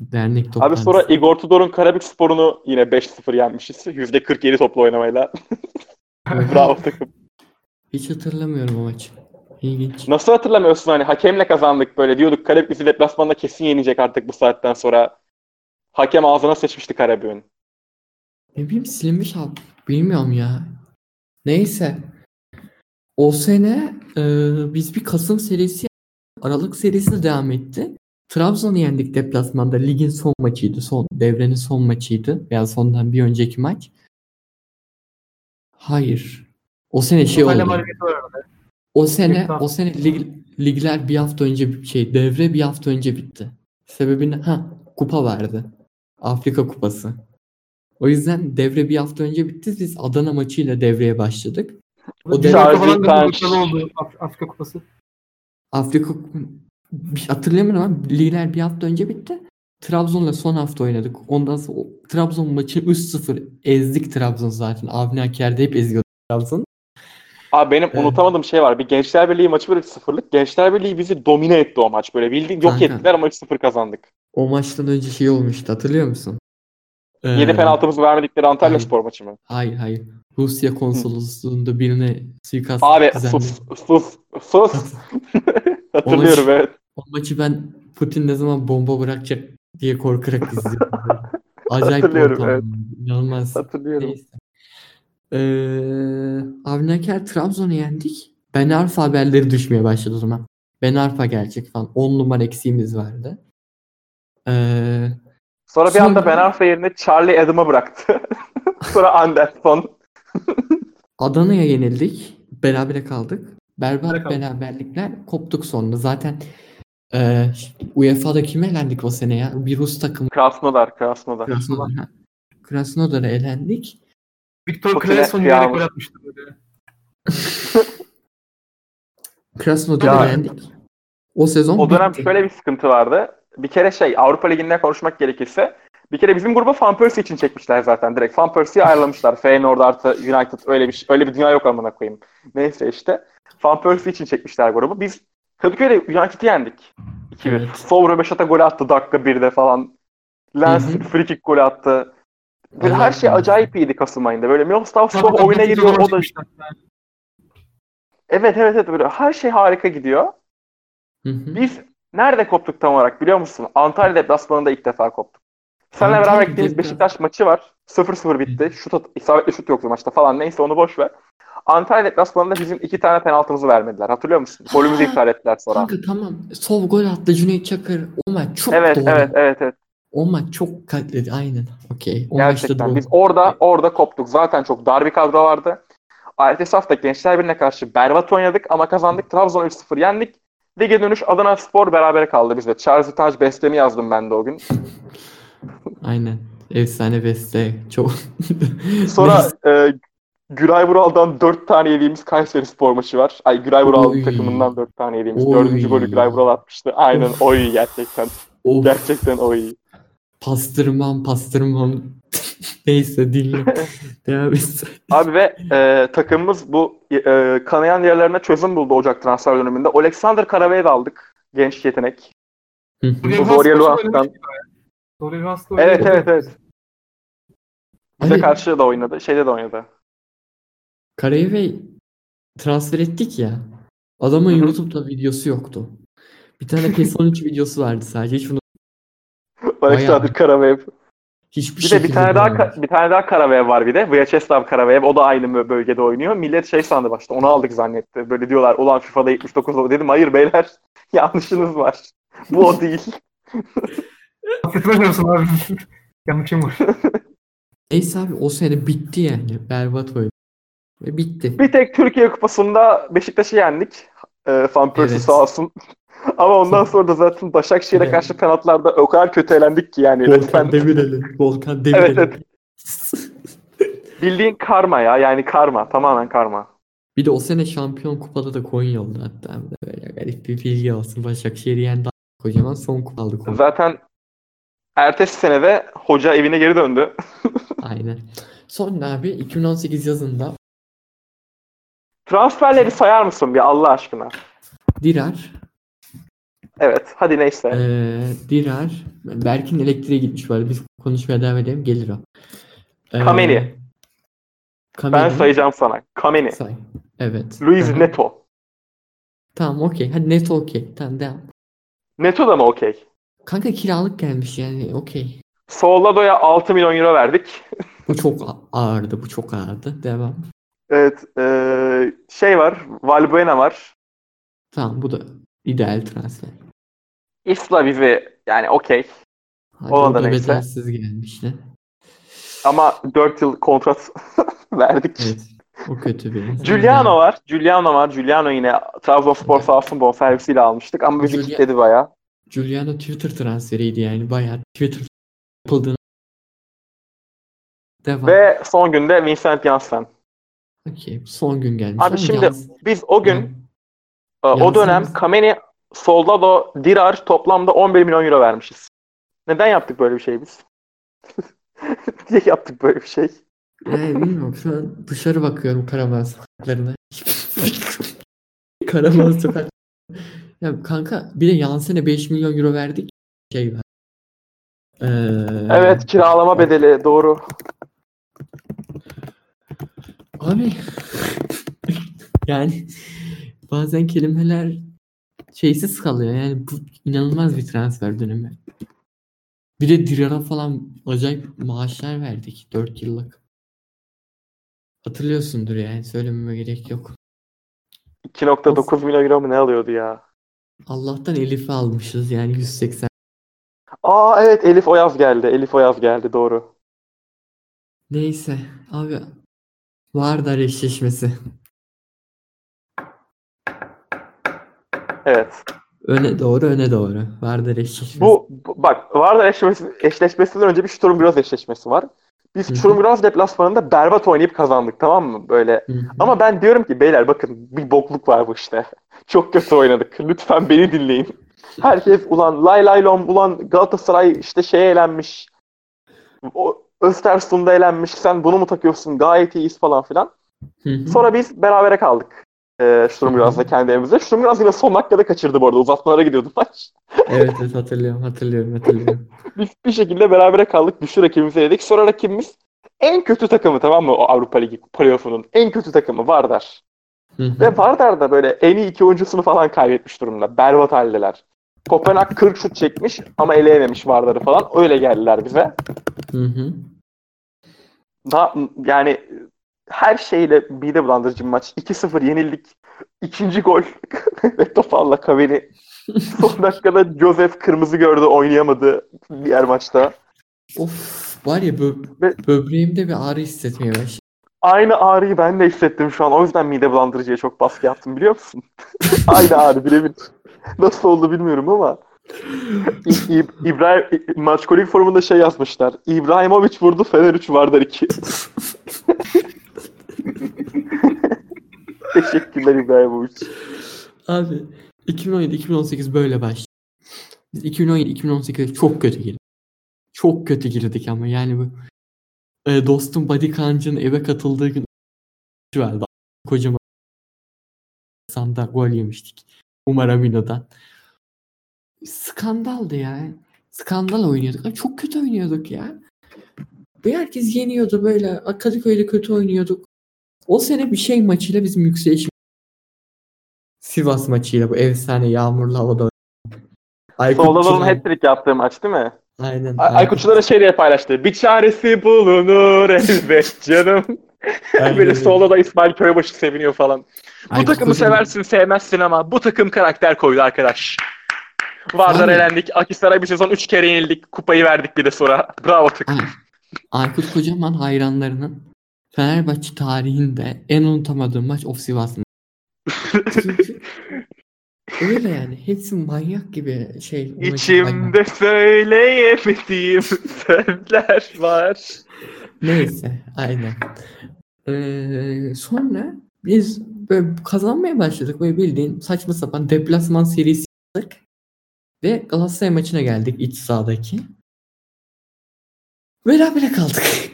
dernek Abi toplantısı. sonra Igor Tudor'un Karabük Sporu'nu yine 5-0 yenmişiz. %47 toplu oynamayla. Bravo takım. Hiç hatırlamıyorum o maçı. İlginç. Nasıl hatırlamıyorsun hani hakemle kazandık böyle diyorduk Karabük bizi deplasmanda kesin yenecek artık bu saatten sonra. Hakem ağzına seçmişti Karabük'ün. Ne bileyim silinmiş abi. Bilmiyorum ya. Neyse. O sene e, biz bir Kasım serisi Aralık serisi de devam etti. Trabzon'u yendik deplasmanda. Ligin son maçıydı. Son devrenin son maçıydı. Veya sondan bir önceki maç. Hayır. O sene şey oldu. O sene o sene lig, ligler bir hafta önce şey devre bir hafta önce bitti. Sebebini ha kupa vardı. Afrika kupası. O yüzden devre bir hafta önce bitti. Biz Adana maçıyla devreye başladık. O Bir devre- falan da oldu Af- Afrika Kupası. Afrika bir- hatırlayamıyorum ama ligler bir hafta önce bitti. Trabzon'la son hafta oynadık. Ondan sonra o Trabzon maçı 3-0 ezdik Trabzon zaten. Avni Aker'de hep eziyordu Trabzon. Abi benim Evet. unutamadığım şey var. Bir Gençler Birliği maçı var 3-0'lık. Gençler Birliği bizi domine etti o maç. Böyle bildiğin yok Kanka. ettiler ama 3-0 kazandık. O maçtan önce şey olmuştu hatırlıyor musun? 7 Ee, penaltımızı vermedikleri Antalya Hayır. Spor maçı mı? Hayır hayır. Rusya konsolosluğunda birine suikast Abi düzenledi. sus sus sus. Hatırlıyorum evet. O maçı ben Putin ne zaman bomba bırakacak diye korkarak izliyorum. Acayip Hatırlıyorum, ortam. evet. İnanılmaz. Hatırlıyorum. Neyse. Ee, Avni Aker Trabzon'u yendik. Ben Arfa haberleri düşmeye başladı o zaman. Ben Arfa gelecek falan. 10 numara eksiğimiz vardı. Ee, Sonra bir Sonra- anda Ben Arfa yerine Charlie Adam'ı bıraktı. Sonra Anderson. Adana'ya yenildik. Berabere kaldık. Berbat Berabere kaldık. beraberlikler koptuk sonra. Zaten e, UEFA'da kime elendik o sene ya? Bir Rus takımı Krasnodar, Krasnodar. Krasnodar. ha. Krasnodar'a elendik. Victor Putin'e Claesson yağmur. gol atmıştı böyle. Krasnodar'a Ya- elendik. O sezon O dönem bitti. şöyle bir sıkıntı vardı. Bir kere şey Avrupa Ligi'nde konuşmak gerekirse bir kere bizim grubu Van Persie için çekmişler zaten direkt. Van Persie'yi ayarlamışlar. Feyenoord artı United öyle bir öyle bir dünya yok amına koyayım. Neyse işte. Van Persie için çekmişler grubu. Biz Kadıköy'de United'ı yendik. 2-1. Evet. Sonra Beşat'a gol attı dakika 1'de falan. Lens free kick gol attı. Böyle her şey acayip iyiydi Kasım ayında. Böyle Miroslav tabii, oyuna giriyor. O da. Evet evet evet böyle her şey harika gidiyor. Hı hı. Biz nerede koptuk tam olarak biliyor musun? Antalya deplasmanında ilk defa koptuk. Seninle Antalya beraber gittiğimiz Beşiktaş maçı var. 0-0 bitti. Şut at- isabetli şut yoktu maçta falan. Neyse onu boş ver. Antalya deplasmanında bizim iki tane penaltımızı vermediler. Hatırlıyor musun? Golümüzü iptal ettiler sonra. Kanka tamam. Sol gol attı Cüneyt Çakır. O maç çok Evet doğru. evet evet evet. O maç çok kaliteli. Aynen. Okey. O Gerçekten biz orada orada koptuk. Zaten çok dar bir kadro vardı. Ertesi hafta Gençler Birliği'ne karşı berbat oynadık ama kazandık. Trabzon 3-0 yendik. Lige dönüş Adana Spor berabere kaldı bizde. Charles Taj bestemi yazdım ben de o gün. Aynen. Efsane beste. Çok. Sonra e, Güray Vural'dan 4 tane yediğimiz Kayseri Spor maçı var. Ay Güray Vural Oy. takımından 4 tane yediğimiz. Oy. 4. golü Güray Vural atmıştı. Aynen Of. oy gerçekten. Of, Gerçekten oy. pastırmam pastırmam. Neyse dinle. Devam et. Abi ve e, takımımız bu e, kanayan yerlerine çözüm buldu Ocak transfer döneminde. Alexander Karavay'ı da aldık. Genç yetenek. Ya. Zorya Hans'la Evet evet evet. Bize karşı da oynadı. Şeyde de oynadı. Karayev'e transfer ettik ya. Adamın. YouTube'da videosu yoktu. Bir tane PES 13 videosu vardı sadece. Hiç bunu Alexander Karavay. Hiçbir Bir de bir şekilde tane daha bir tane daha Karavev var bir de. Vyacheslav Karavev. O da aynı bö- bölgede oynuyor. Millet şey sandı başta. Onu aldık zannetti. Böyle diyorlar ulan FIFA'da 79 o. Dedim hayır beyler. Yanlışınız var. Bu o değil. Affetmemiyorsun abi. Yanlışım var. Neyse abi o sene bitti yani. Berbat oyun. Ve bitti. Bir tek Türkiye Kupası'nda Beşiktaş'ı yendik. Ee, Van Persie Evet. sağ olsun. Ama ondan sonra da zaten Başakşehir'e Evet. karşı penaltılarda o kadar kötü elendik ki yani. resmen Volkan Demirel'i. Volkan Demirel'i. Evet, bildiğin karma ya. Yani karma. Tamamen karma. Bir de o sene şampiyon kupada da Konya oldu hatta. Böyle garip bir bilgi olsun. Başakşehir yendi. Kocaman son kupa aldı Konya. Zaten ertesi senede hoca evine geri döndü. Aynen. Sonra abi 2018 yazında Transferleri sayar mısın bir Allah aşkına? Dirar, Evet. Hadi neyse. eee Dirar, Berk'in elektriğe gitmiş var. Biz konuşmaya devam edelim. Gelir o. Eee, Kameni. Kameni. Ben sayacağım sana. Kameni. Say. Evet. Luis Aha. Neto. Tamam okey. Hadi Neto okey. Tamam devam. Neto da mı okey? Kanka kiralık gelmiş yani okey. Sollado'ya 6 milyon euro verdik. Bu çok ağırdı. Bu çok ağırdı. Devam. Evet. eee, şey var. Valbuena var. Tamam bu da ideal transfer. Isla bizi yani okey. Ona o da neyse. bedelsiz gelmiş ne? Ama 4 yıl kontrat verdik. Evet. O kötü bir. Giuliano var. Giuliano var. Giuliano yine Trabzonspor sağ olsun bonservisiyle almıştık ama bizi Giulia- kilitledi bayağı. Giuliano Twitter transferiydi yani. Bayağı Twitter yapıldığını. Devam. Ve son günde Vincent Janssen. Okey. Son gün gelmiş. Abi şimdi yalnız- biz o gün e, o dönem Kameni, Soldado, Dirar toplamda 11 milyon euro vermişiz. Neden yaptık böyle bir şey biz? Niye yaptık böyle bir şey? Yani bilmiyorum şu an dışarı bakıyorum Karaman sokaklarına. Karaman sokak. Ya kanka bir de Jansen'e 5 milyon euro verdik. Şey var. Ee, Evet kiralama bedeli doğru. Abi yani bazen kelimeler şeysiz kalıyor. Yani bu inanılmaz bir transfer dönemi. Bir de Dirar'a falan acayip maaşlar verdik 4 yıllık. Hatırlıyorsundur yani söylememe gerek yok. 2.9 milyon euro mu ne alıyordu ya? Allah'tan Elif'i almışız yani 180. Aa evet Elif Oyaz geldi. Elif Oyaz geldi doğru. Neyse abi Vardar eşleşmesi. Evet. Öne doğru öne doğru. Vardar eşleşmesi. Bu, bak Vardar eşleşmesi, eşleşmesinden önce bir Sturm Graz eşleşmesi var. Biz. Sturm Graz deplasmanında berbat oynayıp kazandık tamam mı? Böyle. Ama ben diyorum ki beyler bakın bir bokluk var bu işte. Çok kötü oynadık. Lütfen beni dinleyin. Herkes ulan lay lay lom ulan Galatasaray işte şeye elenmiş. O Östersund'a elenmiş. Sen bunu mu takıyorsun? Gayet iyiyiz falan filan. Sonra biz berabere kaldık. Ee, Sturm Graz'la kendi evimizde. Sturm Graz yine son dakikada kaçırdı bu arada. Uzatmalara gidiyordu maç. Evet evet hatırlıyorum hatırlıyorum hatırlıyorum. Biz bir şekilde berabere kaldık. Güçlü rakibimizi yedik. Sonra rakibimiz en kötü takımı tamam mı? O Avrupa Ligi playoff'unun en kötü takımı Vardar. Ve Vardar da böyle en iyi iki oyuncusunu falan kaybetmiş durumda. Berbat haldeler. Kopenhag 40 şut çekmiş ama eleyememiş Vardar'ı falan. Öyle geldiler bize. Hı hı. Daha, yani her şeyle mide bulandırıcı bir maç. 2-0 yenildik. İkinci gol ve Topal'la Kaveni. Son dakikada Joseph kırmızı gördü oynayamadı diğer maçta. Of var ya bö Ve- böbreğimde bir ağrı hissetmeye başladım. Aynı ağrıyı ben de hissettim şu an. O yüzden mide bulandırıcıya çok baskı yaptım biliyor musun? Aynı ağrı birebir. Nasıl oldu bilmiyorum ama. İ- İ- İbrahim Maçkolik forumunda şey yazmışlar. İbrahimovic vurdu Fener 3 Vardar 2. Teşekkürler İbrahimovic. Abi 2017-2018 böyle başladı. Biz 2017-2018'de çok kötü girdik. Çok kötü girdik ama yani bu e, dostum Badi Kancı'nın eve katıldığı gün vardı. Kocaman sanda gol yemiştik. Umar Amino'dan. Skandaldı ya. Skandal oynuyorduk. Ay, Çok kötü oynuyorduk ya. Ve herkes yeniyordu böyle. Kadıköy'de kötü oynuyorduk. O sene bir şey maçıyla bizim yükselişimiz Sivas maçıyla bu efsane yağmurlu havada. Soldaların Aykutçular- hat-trick yaptığı maç değil mi? Aynen. Ay- Aykutçulara şey diye paylaştı. Bir çaresi bulunur elbet canım. Böyle öyle. solda da İsmail Köybaşı seviniyor falan. Bu Aykut takımı Kocaman- seversin sevmezsin ama bu takım karakter koydu arkadaş. Vardar Abi- elendik. Akisar'a bir sezon 3 kere yenildik. Kupayı verdik bir de sonra. Bravo takım. Ay- Aykut Kocaman hayranlarının Fenerbahçe tarihinde en unutamadığım maç of Sivas maçı. Çünkü Öyle yani. Hepsi manyak gibi şey. İçimde söyleyemediğim sözler var. Neyse. Aynen. Ee, sonra biz böyle kazanmaya başladık. Böyle bildiğin saçma sapan deplasman serisi yaptık. Ve Galatasaray maçına geldik iç sahadaki. Berabere kaldık.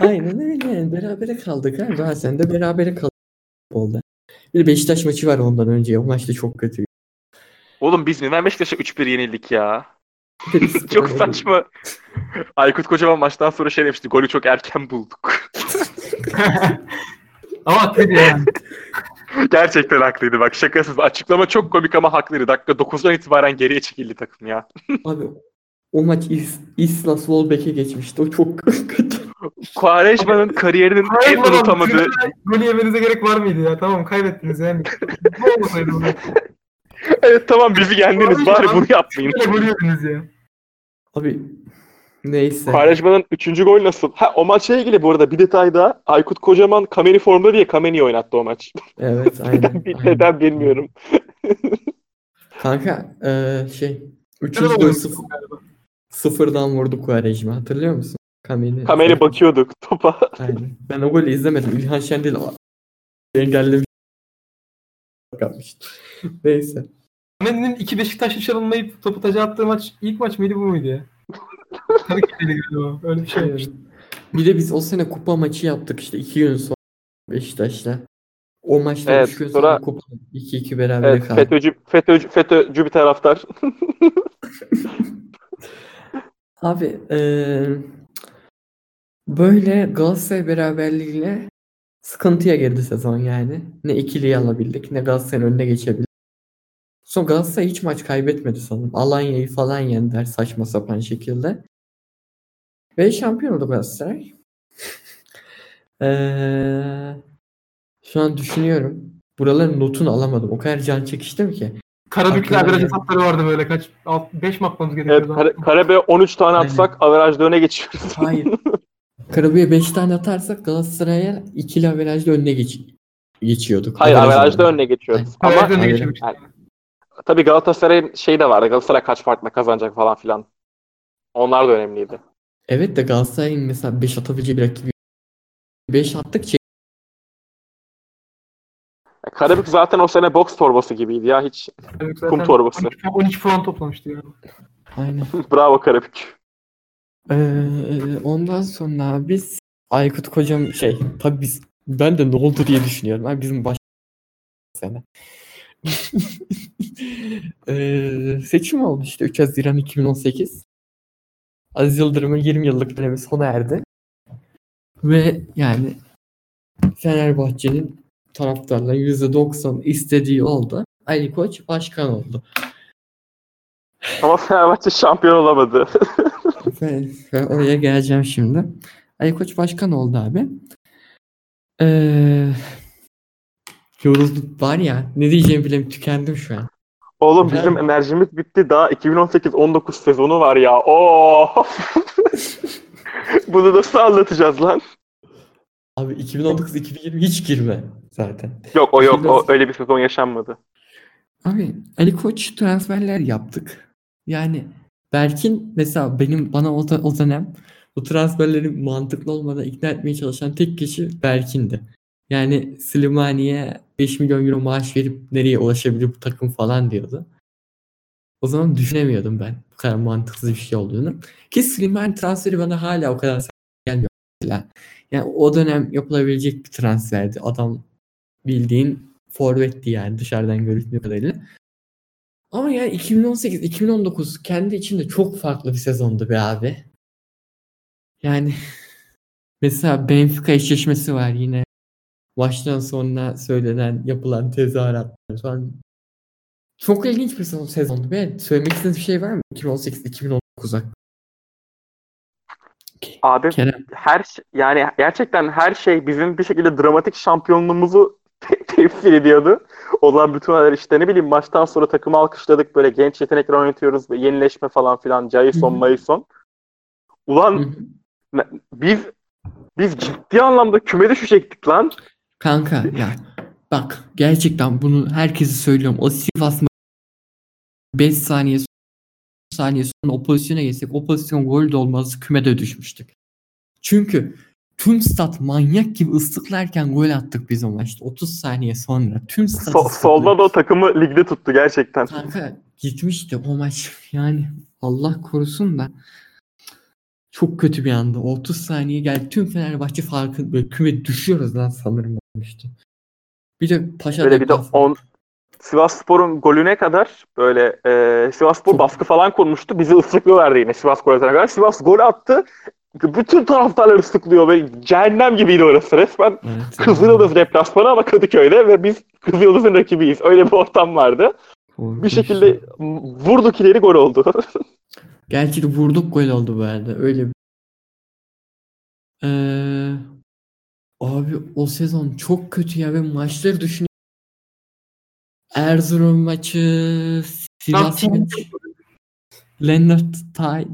Aynen öyle yani. Berabere kaldık ha. Bazen de berabere kaldık. Oldu. Bir Beşiktaş maçı var ondan önce. O maç da çok kötü. Oğlum biz neden Beşiktaş'a 3-1 yenildik ya? çok saçma. Aykut Kocaman maçtan sonra şey demişti. Golü çok erken bulduk. Ama haklıydı yani. Gerçekten haklıydı bak şakasız. Açıklama çok komik ama haklıydı. Dakika 9'dan itibaren geriye çekildi takım ya. Abi o maç İs İsla Solbek'e geçmişti. O çok kötü. Quaresma'nın kariyerinin en unutamadığı... golü- yemenize gerek var mıydı ya? Tamam kaybettiniz yani. Ne olmasaydı bunu? evet tamam bizi yendiniz bari bunu yapmayın. Golü yediniz ya. Abi neyse. Quaresma'nın 3. gol nasıl? Ha o maçla ilgili bu arada bir detay daha. Aykut Kocaman Kameni formda diye Kameni'yi oynattı o maç. Evet aynen. Bir aynen. neden bilmiyorum. Kanka eee şey. Ne Üçüncü gol oluyor sıfır, galiba? sıfırdan vurdu Quaresma. Hatırlıyor musun? Kameni. Kameni bakıyorduk topa. Aynen. Ben o golü izlemedim. İlhan Şendil engellemiş. Neyse. Mehmet'in iki Beşiktaşlı çalınmayıp topu taca attığı maç ilk maç mıydı bu muydu ya? Kadıköy'de galiba. Öyle bir şey. Bir de biz o sene kupa maçı yaptık işte iki gün sonra Beşiktaş'la. O maçta Evet, üç gün sonra- sonra kupa 2-2 beraber Evet kaldık. FETÖ'cü, FETÖ'cü, FETÖ'cü bir taraftar. Abi eee, böyle Galatasaray beraberliğiyle sıkıntıya girdi sezon yani. Ne ikiliyi alabildik ne Galatasaray'ın önüne geçebildik. Sonra Galatasaray hiç maç kaybetmedi sanırım. Alanya'yı falan yendiler saçma sapan şekilde. Ve şampiyon oldu Galatasaray. Eee, şu an düşünüyorum. Buraların notunu alamadım. O kadar can çekiştim ki. Karabük'le Aklıma averaj geldi. hesapları vardı böyle kaç 5 mi atmamız Evet, gerekiyordu? Kare, Karabük'e 13 tane atsak averajda öne geçiyoruz. Hayır. Karabük'e 5 tane atarsak Galatasaray'a ikili averajla önüne geç geçiyorduk. Hayır Averaj averajda önüne geçiyoruz. Aynen. Ama Averajda ne Aynen. geçirmiştik? Yani- tabii Galatasaray'ın şey de vardı. Galatasaray kaç farkla kazanacak falan filan. Onlar da önemliydi. Evet de Galatasaray'ın mesela 5 atabileceği bir rakibi 5 attık çek. Karabük zaten o sene boks torbası gibiydi ya hiç. Karabük zaten Kum torbası. 12, 12 puan toplamıştı ya. Aynen. Bravo Karabük. Ee, ondan sonra biz Aykut kocam şey tabii biz ben de ne oldu diye düşünüyorum. Abi bizim baş sene. Ee, seçim oldu işte 3 Haziran 2018. Aziz Yıldırım'ın 20 yıllık dönemi sona erdi. Ve yani Fenerbahçe'nin taraftarların %90 istediği oldu. Ali Koç başkan oldu. Ama Fenerbahçe şampiyon olamadı. Ben, ben oraya geleceğim şimdi. Ali Koç başkan oldu abi. Ee, yoruldum var ya ne diyeceğimi bilemiyorum tükendim şu an. Oğlum Ben- bizim enerjimiz bitti. Daha 2018-19 sezonu var ya. Oo. Bunu nasıl anlatacağız lan? Abi 2019-2020 hiç girme zaten. Yok o yok. O 2019 öyle bir sezon yaşanmadı. Abi Ali Koç transferler yaptık. Yani Berkin mesela benim bana o, o dönem bu transferlerin mantıklı olmadan ikna etmeye çalışan tek kişi Berkin'di. Yani Slimani'ye 5 milyon euro maaş verip nereye ulaşabilir bu takım falan diyordu. O zaman düşünemiyordum ben bu kadar mantıksız bir şey olduğunu. Ki Slimani transferi bana hala o kadar gelmiyor mesela. Yani o dönem yapılabilecek bir transferdi. Adam bildiğin forvetti yani dışarıdan göründüğü kadarıyla. Ama yani 2018-2019 kendi içinde çok farklı bir sezondu be abi. Yani mesela Benfica eşleşmesi var yine. Maçtan sonra söylenen yapılan tezahüratlar falan. Çok ilginç bir sezon, sezondu be. Söylemek istediğiniz bir şey var mı? 2018-2019'a. Abi Kerem. her şey- yani gerçekten her şey bizim bir şekilde dramatik şampiyonluğumuzu te- temsil ediyordu. Olan bütün olaylar işte ne bileyim maçtan sonra takımı alkışladık böyle genç yetenekler oynatıyoruz ve yenileşme falan filan Jason. Hı Ulan biz biz ciddi anlamda küme düşecektik lan. Kanka ya bak gerçekten bunu herkese söylüyorum. O Sivas 5 saniye saniye sonra o pozisyona geçsek o pozisyon gol de olmaz kümede düşmüştük. Çünkü tüm stat manyak gibi ıslıklarken gol attık biz o maçta. 30 saniye sonra tüm stat So- solda da o takımı ligde tuttu gerçekten. Kanka gitmişti o maç. Yani Allah korusun da çok kötü bir anda. 30 saniye geldi. Tüm Fenerbahçe farkı böyle küme düşüyoruz lan sanırım olmuştu. Bir de Paşa Böyle bir de on Sivasspor'un golüne kadar böyle e, Sivasspor baskı falan kurmuştu. Bizi ıslıklıyorlardı yine Sivas gol atana kadar. Sivas gol attı. Bütün taraftarlar ıslıklıyor. Böyle cehennem gibiydi orası resmen. Evet, Kızılyıldız deplasmanı ama Kadıköy'de ve biz Kızılyıldız'ın rakibiyiz. Öyle bir ortam vardı. Korkunç. Bir şekilde vurduk ileri gol oldu. Gerçi de vurduk gol oldu bu arada. Öyle bir- Ee, abi o sezon çok kötü ya. Ben maçları düşünüyorum. Erzurum maçı, Sivas maçı, Lennart Tay,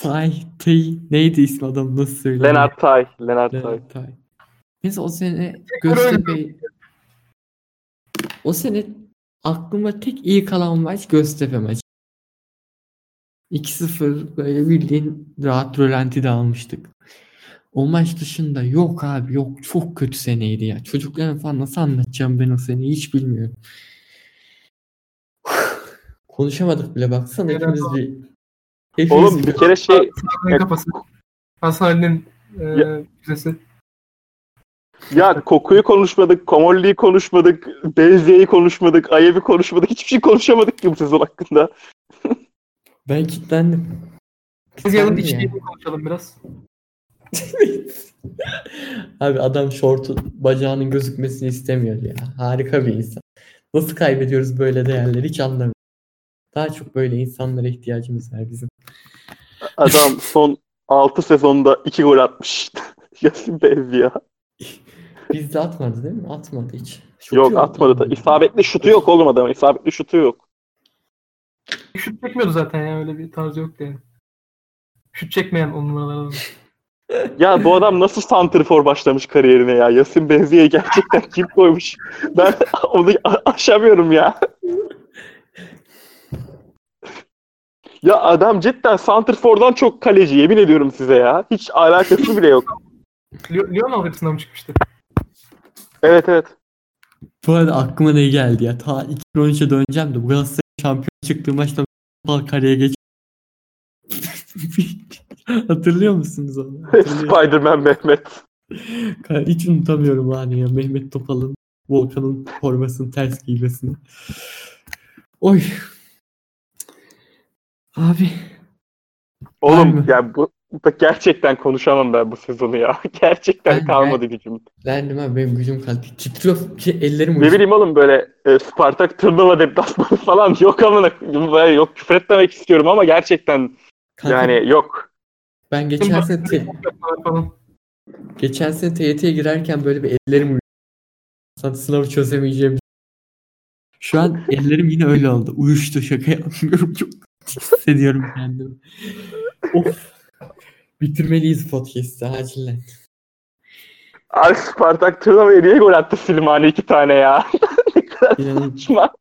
Tay, Tay, neydi ismi adam nasıl söylüyor? Lennart Tay. Lennart Tay. Tay. Neyse o sene Göztepe o sene aklıma tek iyi kalan maç Göztepe maçı. 2-0 böyle bildiğin rahat rölantide almıştık. O maç dışında yok abi yok çok kötü seneydi ya. Çocuklara falan nasıl anlatacağım ben o seneyi hiç bilmiyorum. Konuşamadık bile baksana Evet, hepimiz bir hepimiz Oğlum bir kere şey Hasan'ın e, Ya- kokuyu konuşmadık, Komolli'yi konuşmadık, Benziye'yi konuşmadık, Ayev'i konuşmadık. Hiçbir şey konuşamadık ki bu sezon hakkında. ben kilitlendim. Biz yanın Kilitlendim ya. içliğini konuşalım biraz. Abi adam şortu bacağının gözükmesini istemiyor ya. Harika bir insan. Nasıl kaybediyoruz böyle değerleri hiç anlamıyorum. Daha çok böyle insanlara ihtiyacımız var bizim. Adam son 6 sezonda 2 gol atmış. Yasin Benziye. Bizde atmadı değil mi? Atmadı hiç. Şutu Yok yok atmadı da. İsabetli şutu yok oğlum adamın. İsabetli şutu yok. Şut çekmiyordu zaten ya öyle bir tarzı yoktu yani. Şut çekmeyen on numaralardan. Ya bu adam nasıl santrfor başlamış kariyerine ya? Yasin Benziye'yi gerçekten kim koymuş? Ben onu a- aşamıyorum ya. Ya adam cidden santrfordan çok kaleci yemin ediyorum size ya. Hiç alakası bile yok. Lyon altyapısından mı çıkmıştı? Evet evet. Bu arada aklıma ne geldi ya? Ta 2013'e döneceğim de bu Galatasaray şampiyon çıktığı maçta kareye geç. Hatırlıyor musunuz onu? Spider-Man Mehmet. Hiç unutamıyorum hani ya Mehmet Topal'ın Volkan'ın formasını ters giymesini. Oy. Abi Oğlum ya bu bak gerçekten konuşamam ben bu sezonu ya. Gerçekten Ben- kalmadı gücüm. lendim abi benim gücüm kalktı. Titriyor ki ellerim Ne uyuştu. bileyim oğlum böyle e, Spartak Tırnava deplasmanı falan yok ama yok küfür etmemek istiyorum ama gerçekten Kanka, yani yok. Ben geçen sene te- geçen sene TYT'ye girerken böyle bir ellerim sınavı çözemeyeceğim. Şu an ellerim yine öyle oldu. Uyuştu şaka yapmıyorum. Çok hissediyorum kendimi. Of. Bitirmeliyiz podcast'ı acilen. Abi Spartak Tırnava'ya niye gol attı Silmani iki tane ya? ne kadar saçma.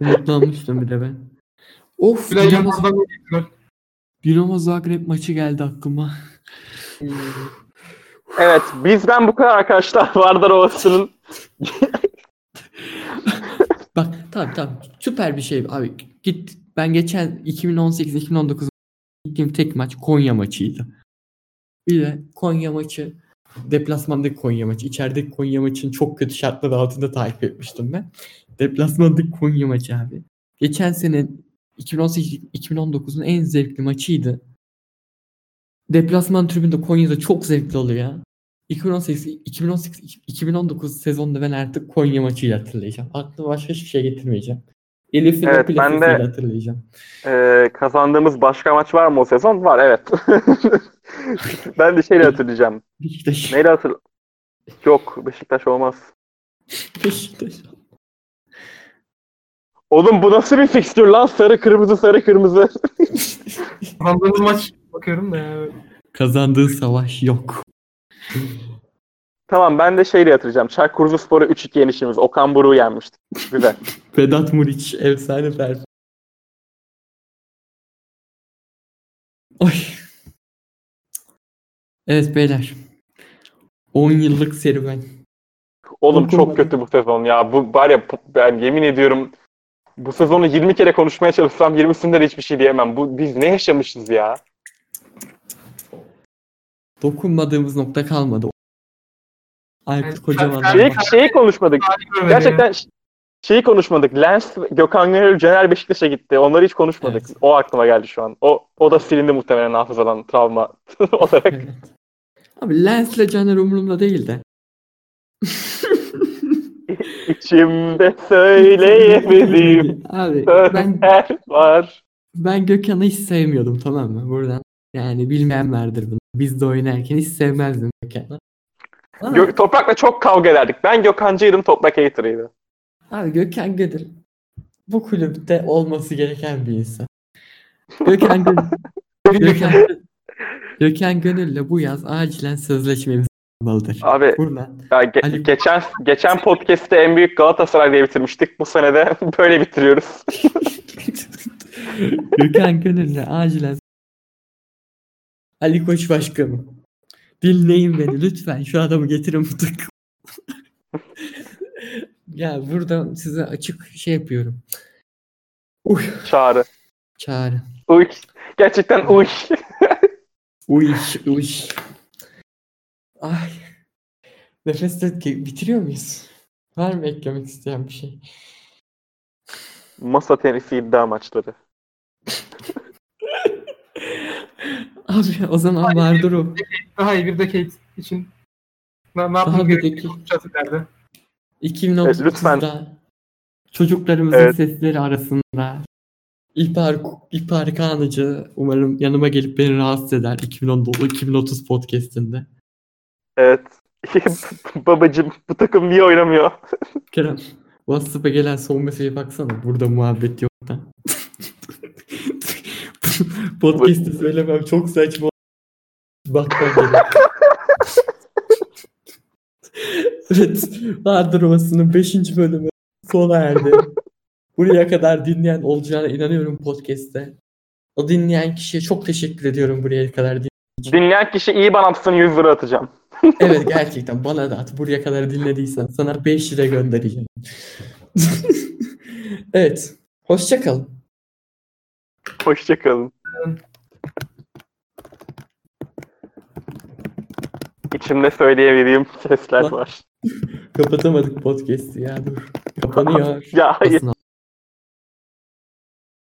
umutlanmıştım bir de ben. Of Bilal Yılmaz'dan gol. Dinamo Zagreb maçı geldi aklıma. Evet bizden bu kadar arkadaşlar. Vardar Ovası'nın Bak tamam tamam süper bir şey abi. Git ben geçen 2018-2019 gittiğim tek maç Konya maçıydı. Bir de Konya maçı deplasmandaki Konya maçı. İçerideki Konya maçını çok kötü şartlar altında takip etmiştim ben. Deplasmandaki Konya maçı abi. Geçen sene 2018-2019'un en zevkli maçıydı. Deplasman tribünde Konya'da çok zevkli oluyor ya. 2018 2018 2019 sezonda ben artık Konya maçıyla hatırlayacağım. Aklıma başka hiçbir şey getirmeyeceğim. Elif'in Evet, ben de- hatırlayacağım. Ee, kazandığımız başka maç var mı o sezon? Var evet. ben de şeyle hatırlayacağım. Beşiktaş. Neyle hatır? Yok Beşiktaş olmaz. Beşiktaş. Oğlum bu nasıl bir fikstür lan? Sarı kırmızı sarı kırmızı. Kazandığımız maç bakıyorum da ya. Kazandığı savaş yok. tamam ben de şeyle hatırlayacağım. Çaykur Rizespor'a 3-2 yenişimiz. Okan Buruk'u yenmiştik. Güzel. Vedat Muriç efsane performans. Oy. Evet beyler. 10 yıllık serüven. Oğlum çok kötü bu sezon ya. Bu var ya ben yemin ediyorum bu sezonu 20 kere konuşmaya çalışsam 20'sinde de hiçbir şey diyemem. Bu biz ne yaşamışız ya? Dokunmadığımız nokta kalmadı. Aykut Yani Kocaman'dan Şeyi, şeyi konuşmadık. Gerçekten şeyi konuşmadık. Lens, Gökhan Gönül, Caner Beşiktaş'a gitti. Onları hiç konuşmadık. Evet. O aklıma geldi şu an. O o da silindi muhtemelen hafızadan travma olarak. Evet. Abi Lens'le Caner umurumda değil de. İçimde söyleyemedim. Abi ben var. ben Gökhan'ı hiç sevmiyordum tamam mı? Buradan yani bilmeyen vardır bunu. Biz de oynarken hiç sevmezdim Gökhan'ı. Gö- Toprak'la çok kavga ederdik. Ben Gökhancıydım, Toprak hater'ıydı. Abi Gökhan Gönül bu kulüpte olması gereken bir insan. Gökhan Gönül Gökhan, Gökhan Gönül'le bu yaz acilen sözleşmemiz olmalıdır. Abi Buradan ya ge- Ali- geçen geçen podcast'te en büyük Galatasaray diye bitirmiştik. Bu sene de böyle bitiriyoruz. Gökhan Gönül'le acilen Ali Koç Başkanım dinleyin beni lütfen şu adamı getirin bu takım. ya burada size açık şey yapıyorum. Uy Çağrı. çağrı. Uy. Gerçekten uy. Uy uy. Ay. Nefes tut- bitiriyor muyuz? Var mı eklemek isteyen bir şey? Masa tenisi iddia maçları. Abi o zaman. Daha iyi bir decade için ne, ne Daha yapmamız bir gerektiğini konuşacağız ileride. 2030'da çocuklarımızın Evet. sesleri arasında İhbar, İhbar Kanıcı umarım yanıma gelip beni rahatsız eder 2019 2030 podcast'inde. Evet. Babacım bu takım niye oynamıyor? Kerem WhatsApp'a gelen son mesajı baksana. Burada muhabbet yok da. Podcast'te söylemem çok saçma. Bak geliyorum. evet. Vardır Ovası'nın 5. bölümü sona erdi. Buraya kadar dinleyen olacağına inanıyorum podcast'te. O dinleyen kişiye çok teşekkür ediyorum buraya kadar din- Dinleyen kişi iyi bana atsın 100 lira atacağım. Evet gerçekten bana da at. Buraya kadar dinlediysen sana 5 lira göndereceğim. evet. Hoşça kalın. Hoşçakalın. İçimde söyleyebildiğim sesler Bak. var. Kapatamadık podcast'i ya dur. Kapanıyor. Ya hayır. Basın